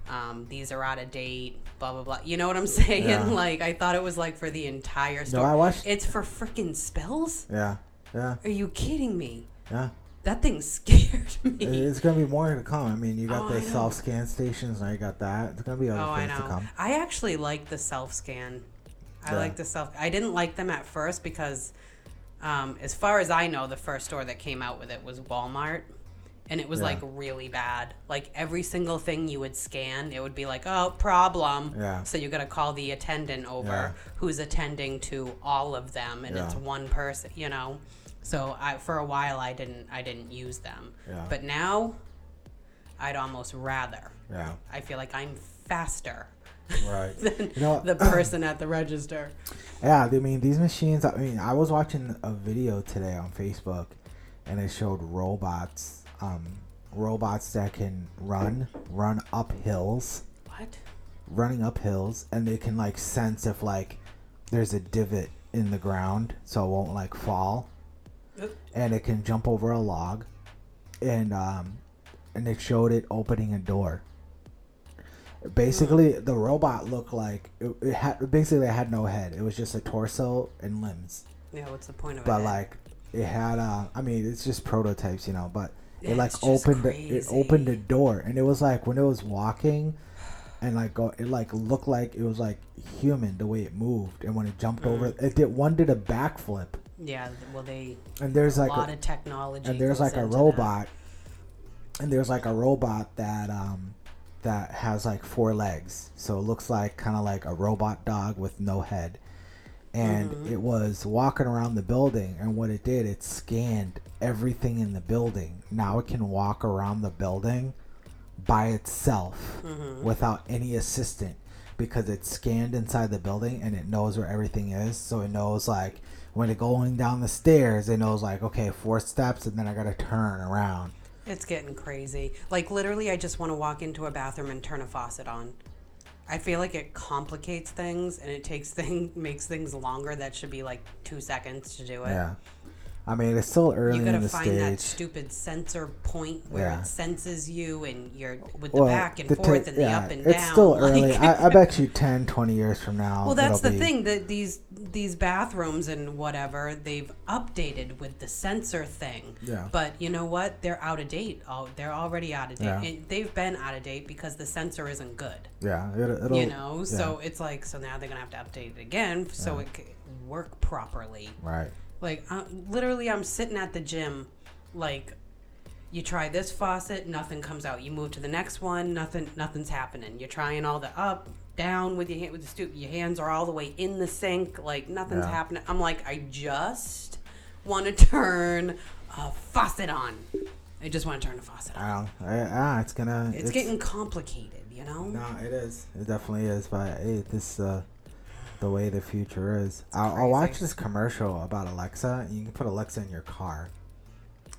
um, these are out of date, blah blah blah. You know what I'm saying? Yeah. Like I thought it was like for the entire store. No, I watched- It's for freaking spells. Yeah. Yeah. Are you kidding me? Yeah. That thing scared me. It's gonna be more to come. I mean, you got Oh, the self scan stations. Now you got that. It's gonna be other Oh, I things to know. come. I actually like the self scan. I Yeah. like the self. I didn't like them at first because, um, as far as I know, the first store that came out with it was Walmart, and it was Yeah. like really bad. Like every single thing you would scan, it would be like, "Oh, problem." Yeah. So you got to call the attendant over, Yeah. who's attending to all of them, and it's one person. You know. So I, for a while, I didn't. I didn't use them. Yeah. But now, I'd almost rather. Yeah. I feel like I'm faster Right. than You know- the person at the register. Yeah, I mean these machines. I mean, I was watching a video today on Facebook, and it showed robots, um, robots that can run, run up hills, What? running up hills, and they can like sense if like there's a divot in the ground, so it won't like fall. And it can jump over a log, and um, and it showed it opening a door. Basically, the robot looked like it, it had basically it had no head. It was just a torso and limbs. Yeah, what's the point of it? But like it had uh I mean it's just prototypes, you know, but Yeah, it like opened it, it opened a door and it was like when it was walking and like go it like looked like it was like human the way it moved and when it jumped over Mm. it did one did a backflip yeah, well, they and there's a like a lot a, of technology. and there's like a into that. robot and there's like a robot that um that has like four legs so it looks like kind of like a robot dog with no head and Mm-hmm. it was walking around the building and what it did it scanned everything in the building now it can walk around the building by itself Mm-hmm. without any assistant because it's scanned inside the building and it knows where everything is so it knows like when it going down the stairs it knows like okay four steps and then i gotta turn around It's getting crazy. Like literally, I just want to walk into a bathroom and turn a faucet on. I feel like it complicates things and it takes thing makes things longer. That should be like two seconds to do it. yeah i mean it's still early You in gotta the find that stupid sensor point where Yeah. it senses you and you're with the well, back and the forth te- and the up and it's down. still early like- I, I bet you 10 20 years from now Well, that's the be- thing that these these bathrooms and whatever they've updated with the sensor thing. Yeah. But you know what? They're out of date. Oh, they're already out of date. Yeah. And they've been out of date because the sensor isn't good. yeah it'll you know, yeah, so it's like so now they're gonna have to update it again so it can work properly. right Like uh, literally, I'm sitting at the gym, like. You try this faucet, nothing comes out. You move to the next one, nothing, nothing's happening. You're trying all the up, down with your hand, with the stoop. Your hands are all the way in the sink, like nothing's Yeah. happening. I'm like, I just want to turn a faucet on. I just want to turn a faucet on. I ah, it's gonna It's, getting complicated, you know. No, it is. It definitely is. But hey, this uh, the way the future is. I'll, I'll watch this commercial about Alexa. You can put Alexa in your car.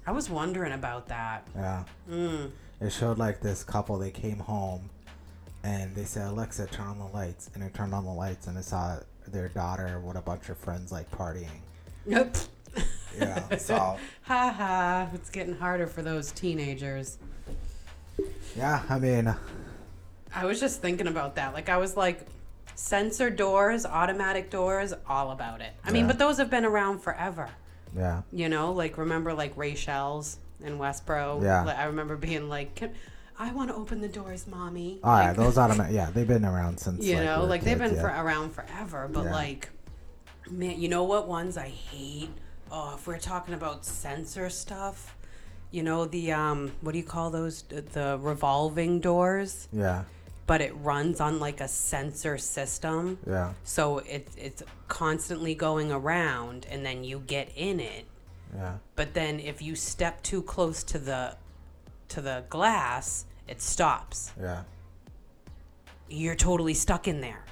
I was wondering about that. Yeah. Mm. It showed like this couple. They came home, and they said, "Alexa, turn on the lights," and it turned on the lights, and it saw their daughter with a bunch of friends like partying. Nope. Yeah. So Ha ha. It's getting harder for those teenagers. yeah, I mean, I was just thinking about that. Like I was like, sensor doors, automatic doors, all about it. I mean, but those have been around forever. yeah, You know, like remember like Rachel's in Westboro? Yeah. Like, I remember being like, I want to open the doors, mommy. all right, Like, those automatic. Yeah, they've been around since. you like, know, like they've been yeah. for, around forever. But Yeah. like, man, you know what ones I hate? Oh, if we're talking about sensor stuff, you know the um, what do you call those? The revolving doors. Yeah, But it runs on like a sensor system. yeah, So it, it's constantly going around, and then you get in it. yeah. But then if you step too close to the to the glass, it stops. Yeah. You're totally stuck in there.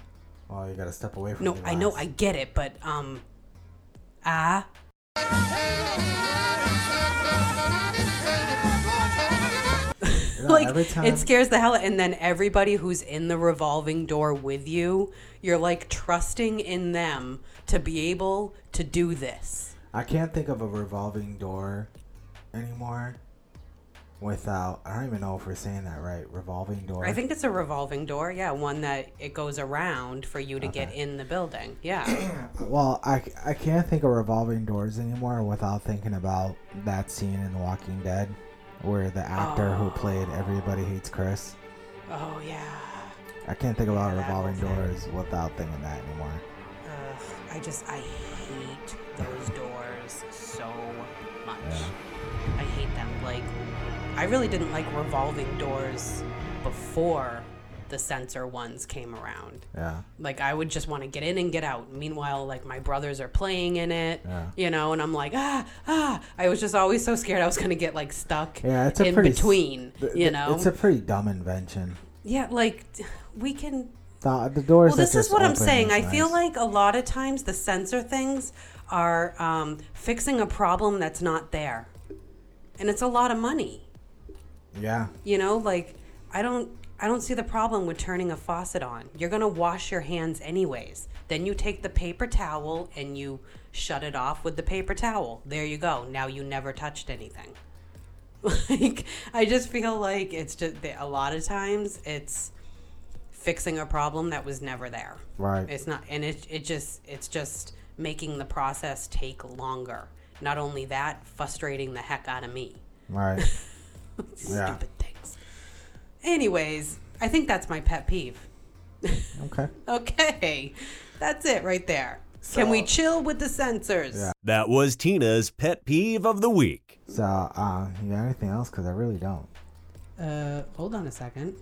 Well, you gotta step away from. It. No, I know. I get it, but um, ah, know, like every time, it scares the hell. Out. And then everybody who's in the revolving door with you, you're like trusting in them to be able to do this. I can't think of a revolving door anymore without. I don't even know if we're saying that right. Revolving door. I think it's a revolving door, yeah, one that it goes around for you to get in the building. Yeah. Well, I, I can't think of revolving doors anymore without thinking about that scene in The Walking Dead where the actor who played oh. Everybody Hates Chris. oh yeah. I can't think about Yeah, revolving doors without thinking that anymore. Ugh, I just I hate those doors so much. Yeah. I hate them. Like I really didn't like revolving doors before the sensor ones came around. Yeah. Like I would just want to get in and get out. Meanwhile, like my brothers are playing in it, Yeah. you know, and I'm like ah ah. I was just always so scared I was gonna get like stuck Yeah, it's a in pretty between, th- you know. It's a pretty dumb invention. yeah, like we can The, the doors. well, this is what I'm saying. I feel like a lot of times the sensor things are um, fixing a problem that's not there, and it's a lot of money. Yeah. You know, like I don't, I don't see the problem with turning a faucet on. You're gonna wash your hands anyways. Then you take the paper towel and you shut it off with the paper towel. There you go. Now you never touched anything. like I just feel like it's just a lot of times it's fixing a problem that was never there. Right. It's not, and it it just it's just making the process take longer. Not only that, frustrating the heck out of me. Right. yeah. Stupid things. Anyways, I think that's my pet peeve. Okay. Okay, that's it right there. Can we chill with the sensors? Yeah. That was Tina's pet peeve of the week. So, uh, you got anything else? Because I really don't. Uh, hold on a second.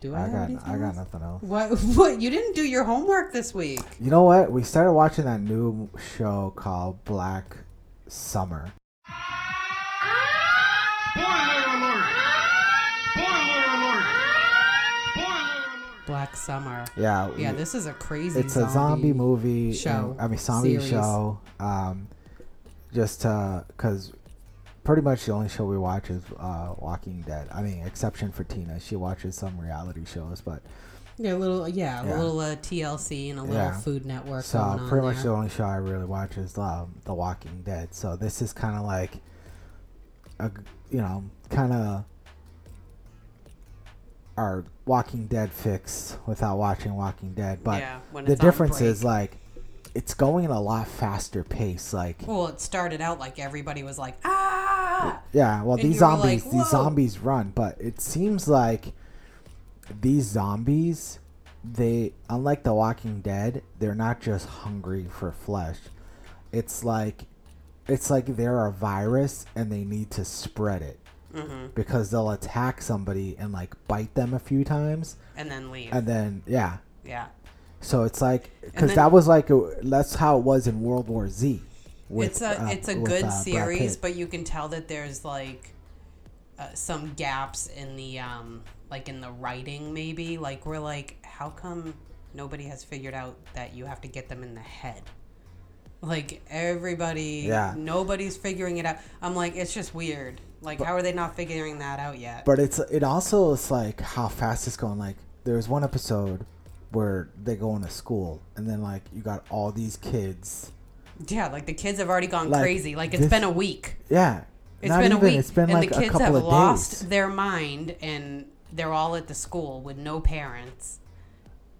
Do I, I got anything I got nothing else. What? What? You didn't do your homework this week. You know what? We started watching that new show called Black Summer. Black Summer. Yeah. Yeah, we- this is a crazy. It's a zombie movie. and- show, I mean, zombie series. show. Um, just because pretty much the only show we watch is uh, Walking Dead. I mean, exception for Tina. She watches some reality shows, but Yeah, a little. Yeah, Yeah. a little uh, TLC and a little Yeah. Food Network. so pretty much there. the only show I really watch is um, The Walking Dead. So this is kind of like a you know kind of our Walking Dead fix without watching Walking Dead. But Yeah, the difference is like it's going at a lot faster pace. Like Well, it started out like everybody was like, ah. Yeah, well, And these zombies, like, these zombies run, but it seems like these zombies, they unlike the Walking Dead, they're not just hungry for flesh. It's like, it's like they're a virus and they need to spread it Mhm. because they'll attack somebody and like bite them a few times, And then leave. and then yeah, Yeah. So it's like because that was like a, that's how it was in World War Z. with, it's a uh, it's a with, good uh, series, but you can tell that there's like uh, some gaps in the um like in the writing maybe like we're like how come nobody has figured out that you have to get them in the head like everybody Yeah. nobody's figuring it out i'm like it's just weird like how are they not figuring that out yet But it's it also is like how fast it's going. Like there's one episode where they go into school and then like you got all these kids Yeah, like the kids have already gone Like, crazy. Like it's this- been a week. Yeah. It's Not been a week, It's been and like the a kids couple have lost days. their mind, and they're all at the school with no parents.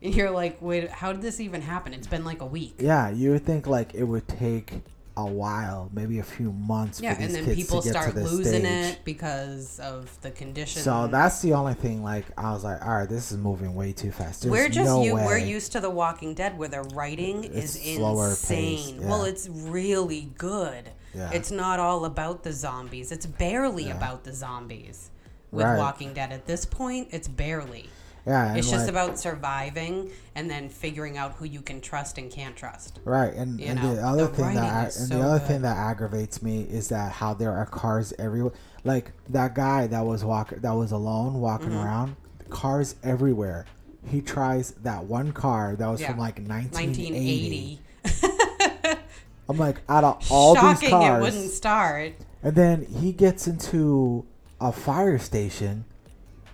And you're like, wait, how did this even happen? It's been like a week. Yeah, you would think like it would take a while, maybe a few months. Yeah, for these and then kids people to get start losing stage. it because of the condition. So that's the only thing. Like I was like, all right, this is moving way too fast. There's we're just no you. We're used to The Walking Dead, where the writing It's is slower insane. paced, Well, it's really good. Yeah. It's not all about the zombies. It's barely Yeah. about the zombies. With Right. Walking Dead, at this point, it's barely. Yeah, it's just like- about surviving and then figuring out who you can trust and can't trust. Right, and, and the other the thing that I, and so the other good. thing that aggravates me is that how there are cars everywhere. Like that guy that was walking, that was alone walking Mhm. around, cars everywhere. He tries that one car that was Yeah. from like 1980. 1980. I'm like, out of all Shocking these cars, it wouldn't start. and then he gets into a fire station.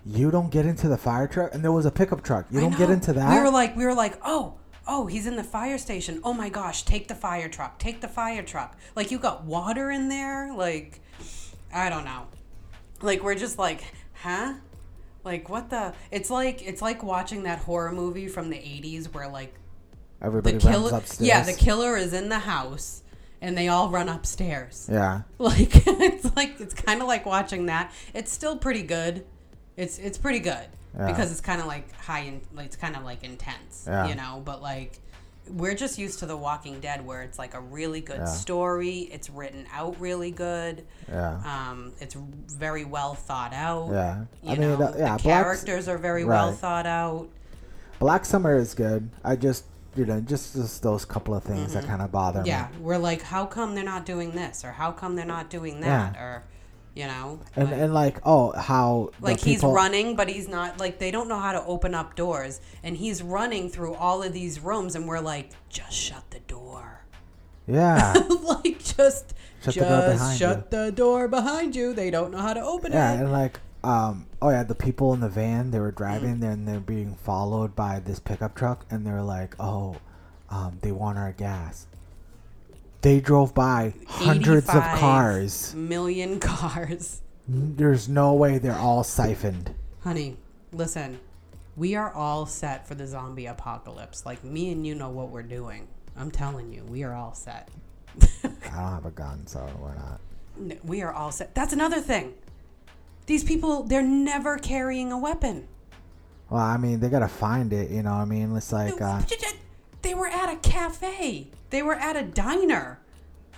You don't get into the fire truck, and there was a pickup truck. You I don't get into that. We were like, we were like, oh, oh, he's in the fire station. Oh my gosh, take the fire truck, take the fire truck. Like you got water in there. Like, I don't know. Like we're just like, huh? Like what the? It's like it's like watching that horror movie from the '80s where like Everybody the runs upstairs. yeah, the killer is in the house. And they all run upstairs. Yeah. Like it's like it's kind of like watching that. It's still pretty good. It's it's pretty good Yeah. because it's kind of like high and like it's kind of like intense, Yeah. you know. But like we're just used to The Walking Dead, where it's like a really good Yeah. story. It's written out really good. Yeah. Um, it's very well thought out. Yeah. You I mean, know, yeah, the Black's- characters are very well thought out. Black Summer is good. I just, you know, just, just those couple of things that Mhm. kind of bother Yeah, me. Yeah, we're like, how come they're not doing this, or how come they're not doing that, or you know, And like- and like, oh, how like he's running but he's not like they don't know how to open up doors and he's running through all of these rooms and we're like just shut the door Yeah. like just Shut just the door shut the door behind you they don't know how to open yeah, it and like, um, oh yeah, the people in the van they were Mm. driving, and they're being followed by this pickup truck, and they're like, oh, um, they want our gas. They drove by hundreds of 85 cars. million cars There's no way they're all siphoned. honey listen we are all set for the zombie apocalypse like me and you know what we're doing i'm telling you we are all set I don't have a gun, so we're not. We are all set that's another thing these people they're never carrying a weapon Well, I mean, they gotta find it. You know, what I mean, it's like, uh, They were at a cafe. They were at a diner.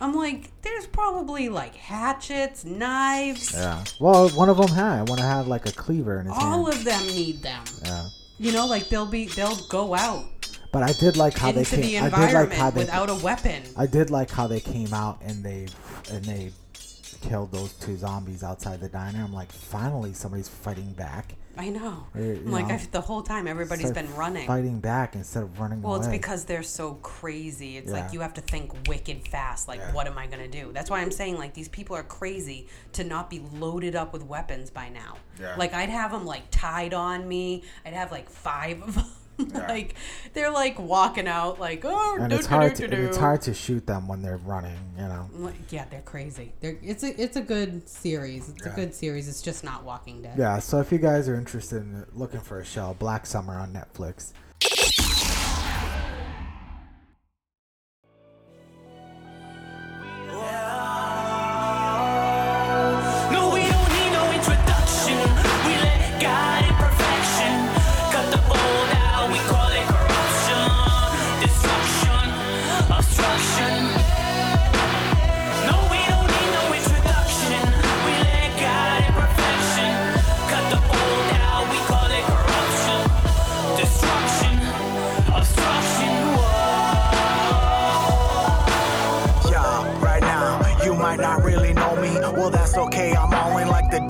I'm like, there's probably like hatchets, knives. yeah. Well, one of them had. One had like a cleaver in his All hand. of them need them. Yeah. You know, like they'll be they'll go out But I did like how they came. the I did like how they. without a weapon. I did like how they came out and they and they killed those two zombies outside the diner. I'm like, finally, somebody's fighting back. I know. Uh, or, you like know, I, the whole time everybody's been running. fighting back instead of running Well, away. it's because they're so crazy. It's Yeah. like you have to think wicked fast. Like, what am I gonna do? That's why I'm saying like these people are crazy to not be loaded up with weapons by now. Yeah. Like I'd have them like tied on me. I'd have like five of them. like they're like walking out like oh. and it's hard. To, and it's hard to shoot them when they're running. You know. Like, Yeah, they're crazy. They're it's a it's a good series. It's Yeah. a good series. It's just not Walking Dead. Yeah. So if you guys are interested in looking for a show, Black Summer on Netflix.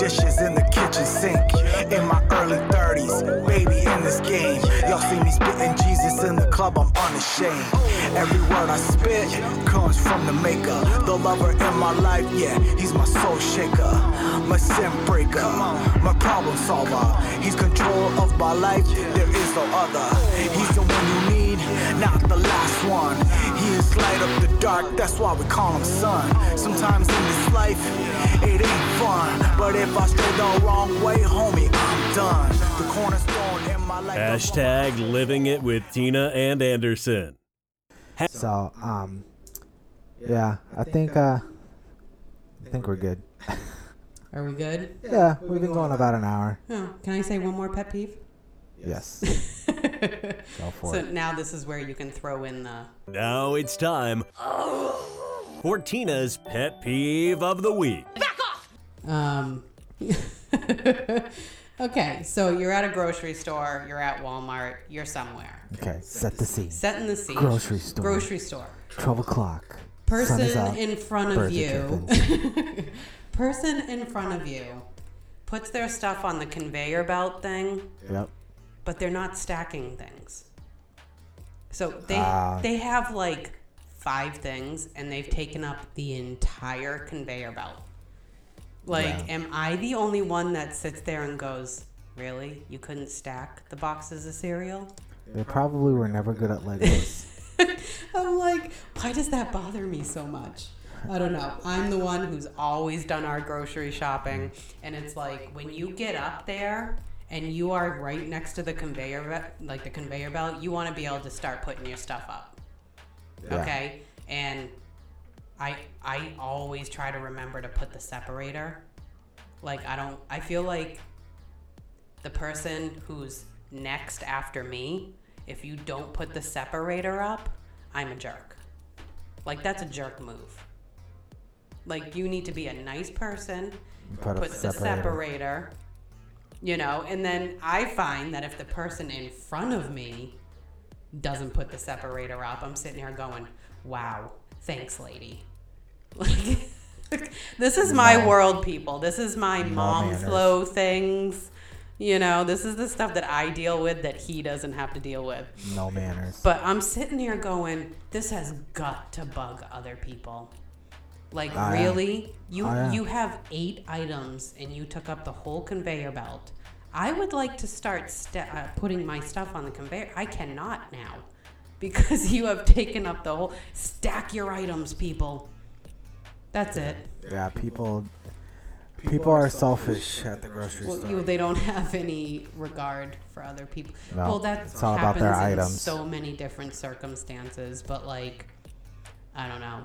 Dishes club, I'm unashamed. Every word I spit comes from the maker. The lover in my life, yeah, he's my soul shaker. my sin breaker, my problem solver. He's control of my life, there is no other. He's the one you need, not the last one. He is light up the dark, that's why we call him sun. Sometimes in this life, it ain't fun. But if I stray the wrong way, homie, done. The cornerstone in my life. Hashtag living it with Tina and Anderson. So, um, yeah, I think, uh, I think we're good. Are we good? Yeah, we've been going about an hour. Oh, can I say one more pet peeve? Yes. Go for so it. now this is where you can throw in the. Now it's time for Tina's pet peeve of the week. Back off! Um, okay, so you're at a grocery store, you're at Walmart, you're somewhere. Okay, set the scene. Setting the scene. Grocery store. Grocery store. 12 o'clock. Sun is Person up. in front of Birds are you. Person in front of you puts their stuff on the conveyor belt thing, Yep. but they're not stacking things. So they Ah. they have like five things and they've taken up the entire conveyor belt. Like, am I the only one that sits there and goes, "Really? You couldn't stack the boxes of cereal?" They probably were never good at Legos. I'm like, why does that bother me so much? I don't know. I'm the one who's always done our grocery shopping, and it's like when you get up there and you are right next to the conveyor, like the conveyor belt, you want to be able to start putting your stuff up. Yeah. Okay, and I I always try to remember to put the separator. Like I don't. I feel like the person who's next after me, if you don't put the separator up, I'm a jerk. Like that's a jerk move. Like you need to be a nice person, Put put, the separator. separator, you know, and then I find that if the person in front of me doesn't put the separator up, I'm sitting here going, "Wow, thanks, lady." Like, this is my world, people. This is my mom manners. flow things. You know, this is the stuff that I deal with that he doesn't have to deal with. No manners. But I'm sitting here going, this has got to bug other people. Like Oh, yeah. really, you Oh, you have eight items and you took up the whole conveyor belt. I would like to start sta uh, putting my stuff on the conveyor. I cannot now because you have taken up the whole. Stack your items, people. That's it. Yeah, people. People are selfish at the grocery Well, store. you, they don't have any regard for other people. No, well, that's it's all about their in items. so many different circumstances, but like, I don't know.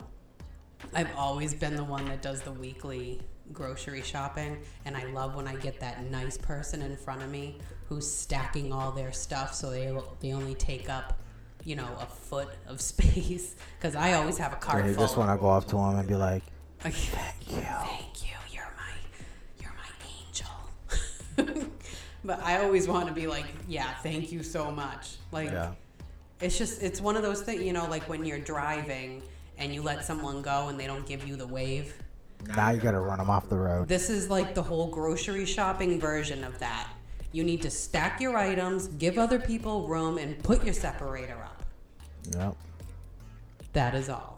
I've always been the one that does the weekly grocery shopping, and I love when I get that nice person in front of me who's stacking all their stuff so they they only take up, you know, a foot of space. Because I always have a cart Yeah, you full. just want to go up to them and be like, Thank you. Thank you. You're my you're my angel. but I always want to be like, yeah, thank you so much. Like Yeah. it's just it's one of those things, you know, like when you're driving and you let someone go and they don't give you the wave. now you gotta run them off the road. This is like the whole grocery shopping version of that. You need to stack your items, give other people room, and put your separator up. Yep. That is all.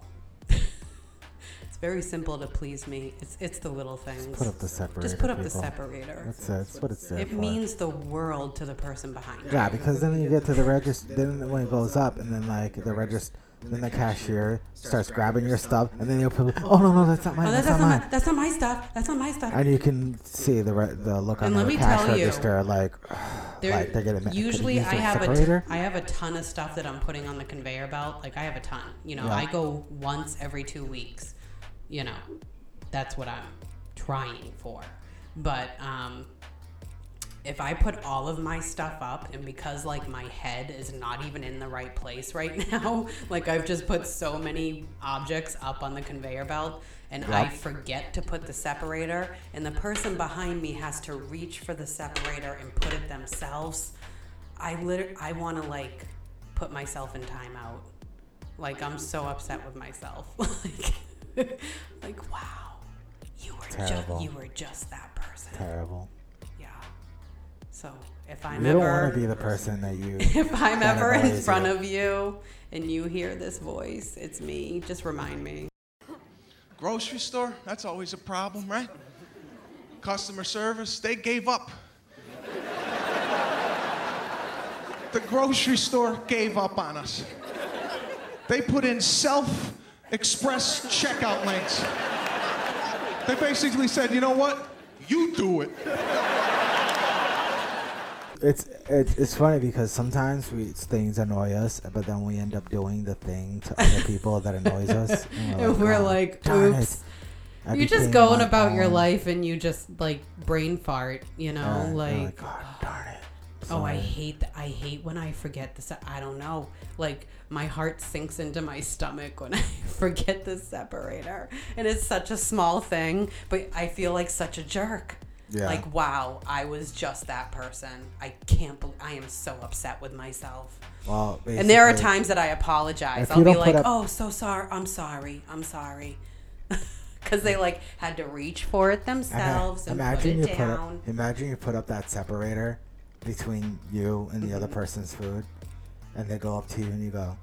Very simple to please me. It's it's the little things. put up the separator, Just put up the separator. That's, that's what it's there It for. means the world to the person behind you. Yeah, because then you get to the register. Then when it goes up, and then like the register, then the cashier starts grabbing your stuff, and then you'll put, oh no no that's not mine, Oh, that's, that's, not mine. my, that's not my stuff. That's not my stuff. And you can see the re- the look on And the cash tell you, register, like, There- like they're getting. Usually I have a t-? I have a ton of stuff that I'm putting on the conveyor belt. Like I have a ton. You know, Yeah. I go once every two weeks. You know, that's what I'm trying for. But um, if I put all of my stuff up, and because like my head is not even in the right place right now, like I've just put so many objects up on the conveyor belt, and I forget to put the separator, and the person behind me has to reach for the separator and put it themselves. I literally, I want to like put myself in timeout. Like I'm so upset with myself. like, like wow, you were Terrible. just you were just that person. Terrible. Yeah. So if I'm You don't ever want to be the person that you. if I'm ever in front you. of you and you hear this voice, it's me. Just remind me. Grocery store? That's always a problem, right? Customer service, they gave up. the grocery store gave up on us. They put in self express checkout links. They basically said, you know what? You do it. It's it's it's funny because sometimes we things annoy us, but then we end up doing the thing to other people that annoys us. And we're "Oh, like, darn oops. I You're just going my about your life and you just like brain fart, you know, Yeah, you're like, God darn it. oh, I hate th- I hate when I forget this. I don't know, like my heart sinks into my stomach when I forget the separator, and it's such a small thing, but I feel like such a jerk. Yeah. Like wow, I was just that person. I can't believe I am so upset with myself. Well, And there are times that I apologize. I'll be like, up- "Oh, so sorry. I'm sorry. I'm sorry." Cuz they like had to reach for it themselves and imagine put you it put up, imagine you put up that separator between you and the other Mm-hmm. person's food, and they go up to you and you go,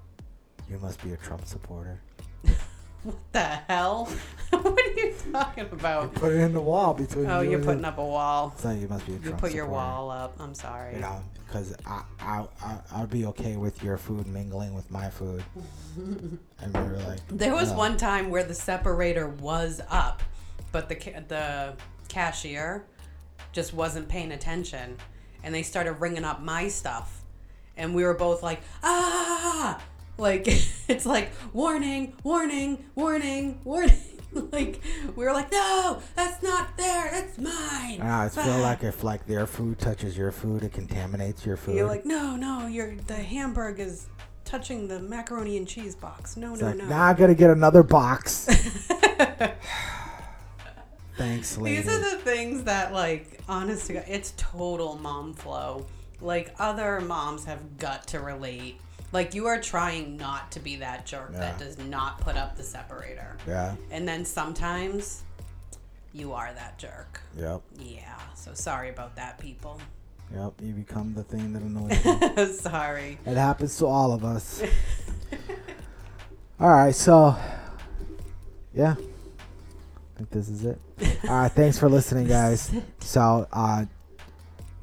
"You must be a Trump supporter." what the hell? what are you talking about? You Put it in the wall between. Oh, you you're putting him. up a wall. So you must be a Trump supporter. You Trump put your supporter. wall up. I'm sorry. You know, because I, I, I, I'd be okay with your food mingling with my food. and we were like, There was no. one time where the separator was up, but the the cashier just wasn't paying attention, and they started ringing up my stuff, and we were both like, ah, like it's like warning, warning, warning, warning. like we were like, no, that's not there, that's mine. I just feel Ah. like if like their food touches your food, it contaminates your food. You're like, no, no, your the hamburger is touching the macaroni and cheese box. No, it's no, like, no. now I gotta get another box. Thanks, lady. These are the things that, like, honest to God, it's total mom flow. Like, other moms have got to relate. Like, you are trying not to be that jerk that does not put up the separator. Yeah. And then sometimes you are that jerk. Yep. Yeah. So sorry about that, people. Yep. You become the thing that annoys you. sorry. It happens to all of us. all right, so yeah, I think this is it. All right, thanks for listening, guys. So, uh,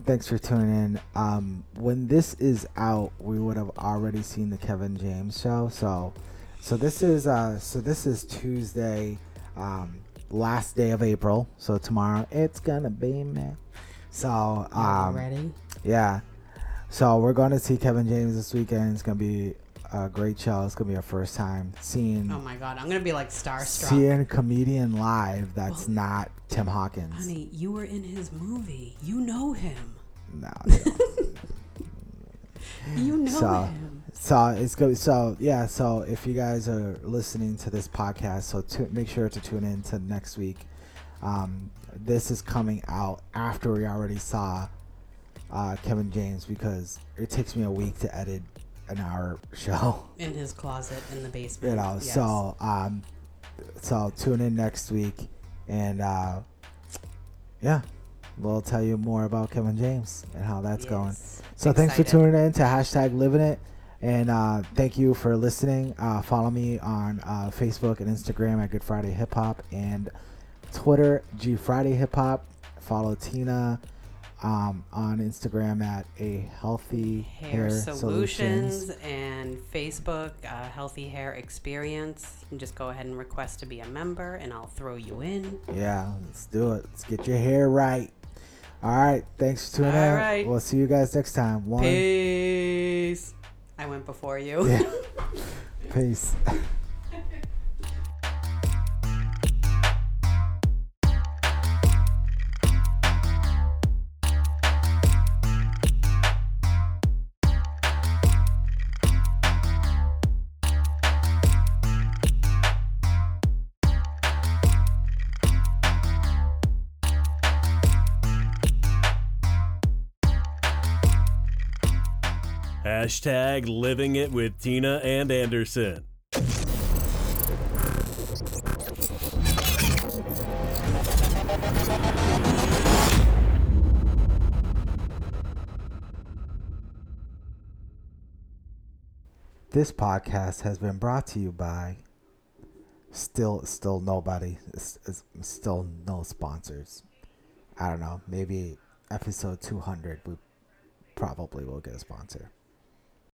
thanks for tuning in. Um, when this is out, we would have already seen the Kevin James show. So, so this is uh, so this is Tuesday, um, last day of April. So tomorrow it's gonna be me. So, um, ready? yeah. So we're going to see Kevin James this weekend. It's gonna be a great show. It's gonna be our first time seeing Oh my God. I'm going to be like starstruck. seeing a comedian live that's not Tim Hawkins. Honey, you were in his movie. You know him. No, You know so him. so it's good. So yeah. So if you guys are listening to this podcast, so tu- make sure to tune in to next week. Um, this is coming out after we already saw uh, Kevin James because it takes me a week to edit an hour show. In his closet in the basement. you know Yes. so um so tune in next week and uh yeah we'll tell you more about kevin james and how that's going so thanks for tuning in to hashtag living it and uh thank you for listening uh follow me on uh facebook and instagram at good friday hip hop and twitter g friday hip hop follow tina um, on Instagram at a healthy Hair, Solutions, and Facebook, uh, Healthy Hair Experience. You can just go ahead and request to be a member, and I'll throw you in. Yeah, let's do it. Let's get your hair right. All right. Thanks for tuning All in. right. We'll see you guys next time. One. Peace. I went before you. Yeah. Peace. Hashtag living it with Tina and Anderson. This podcast has been brought to you by still still nobody. Still no sponsors. I don't know. Maybe episode 200, we probably will get a sponsor.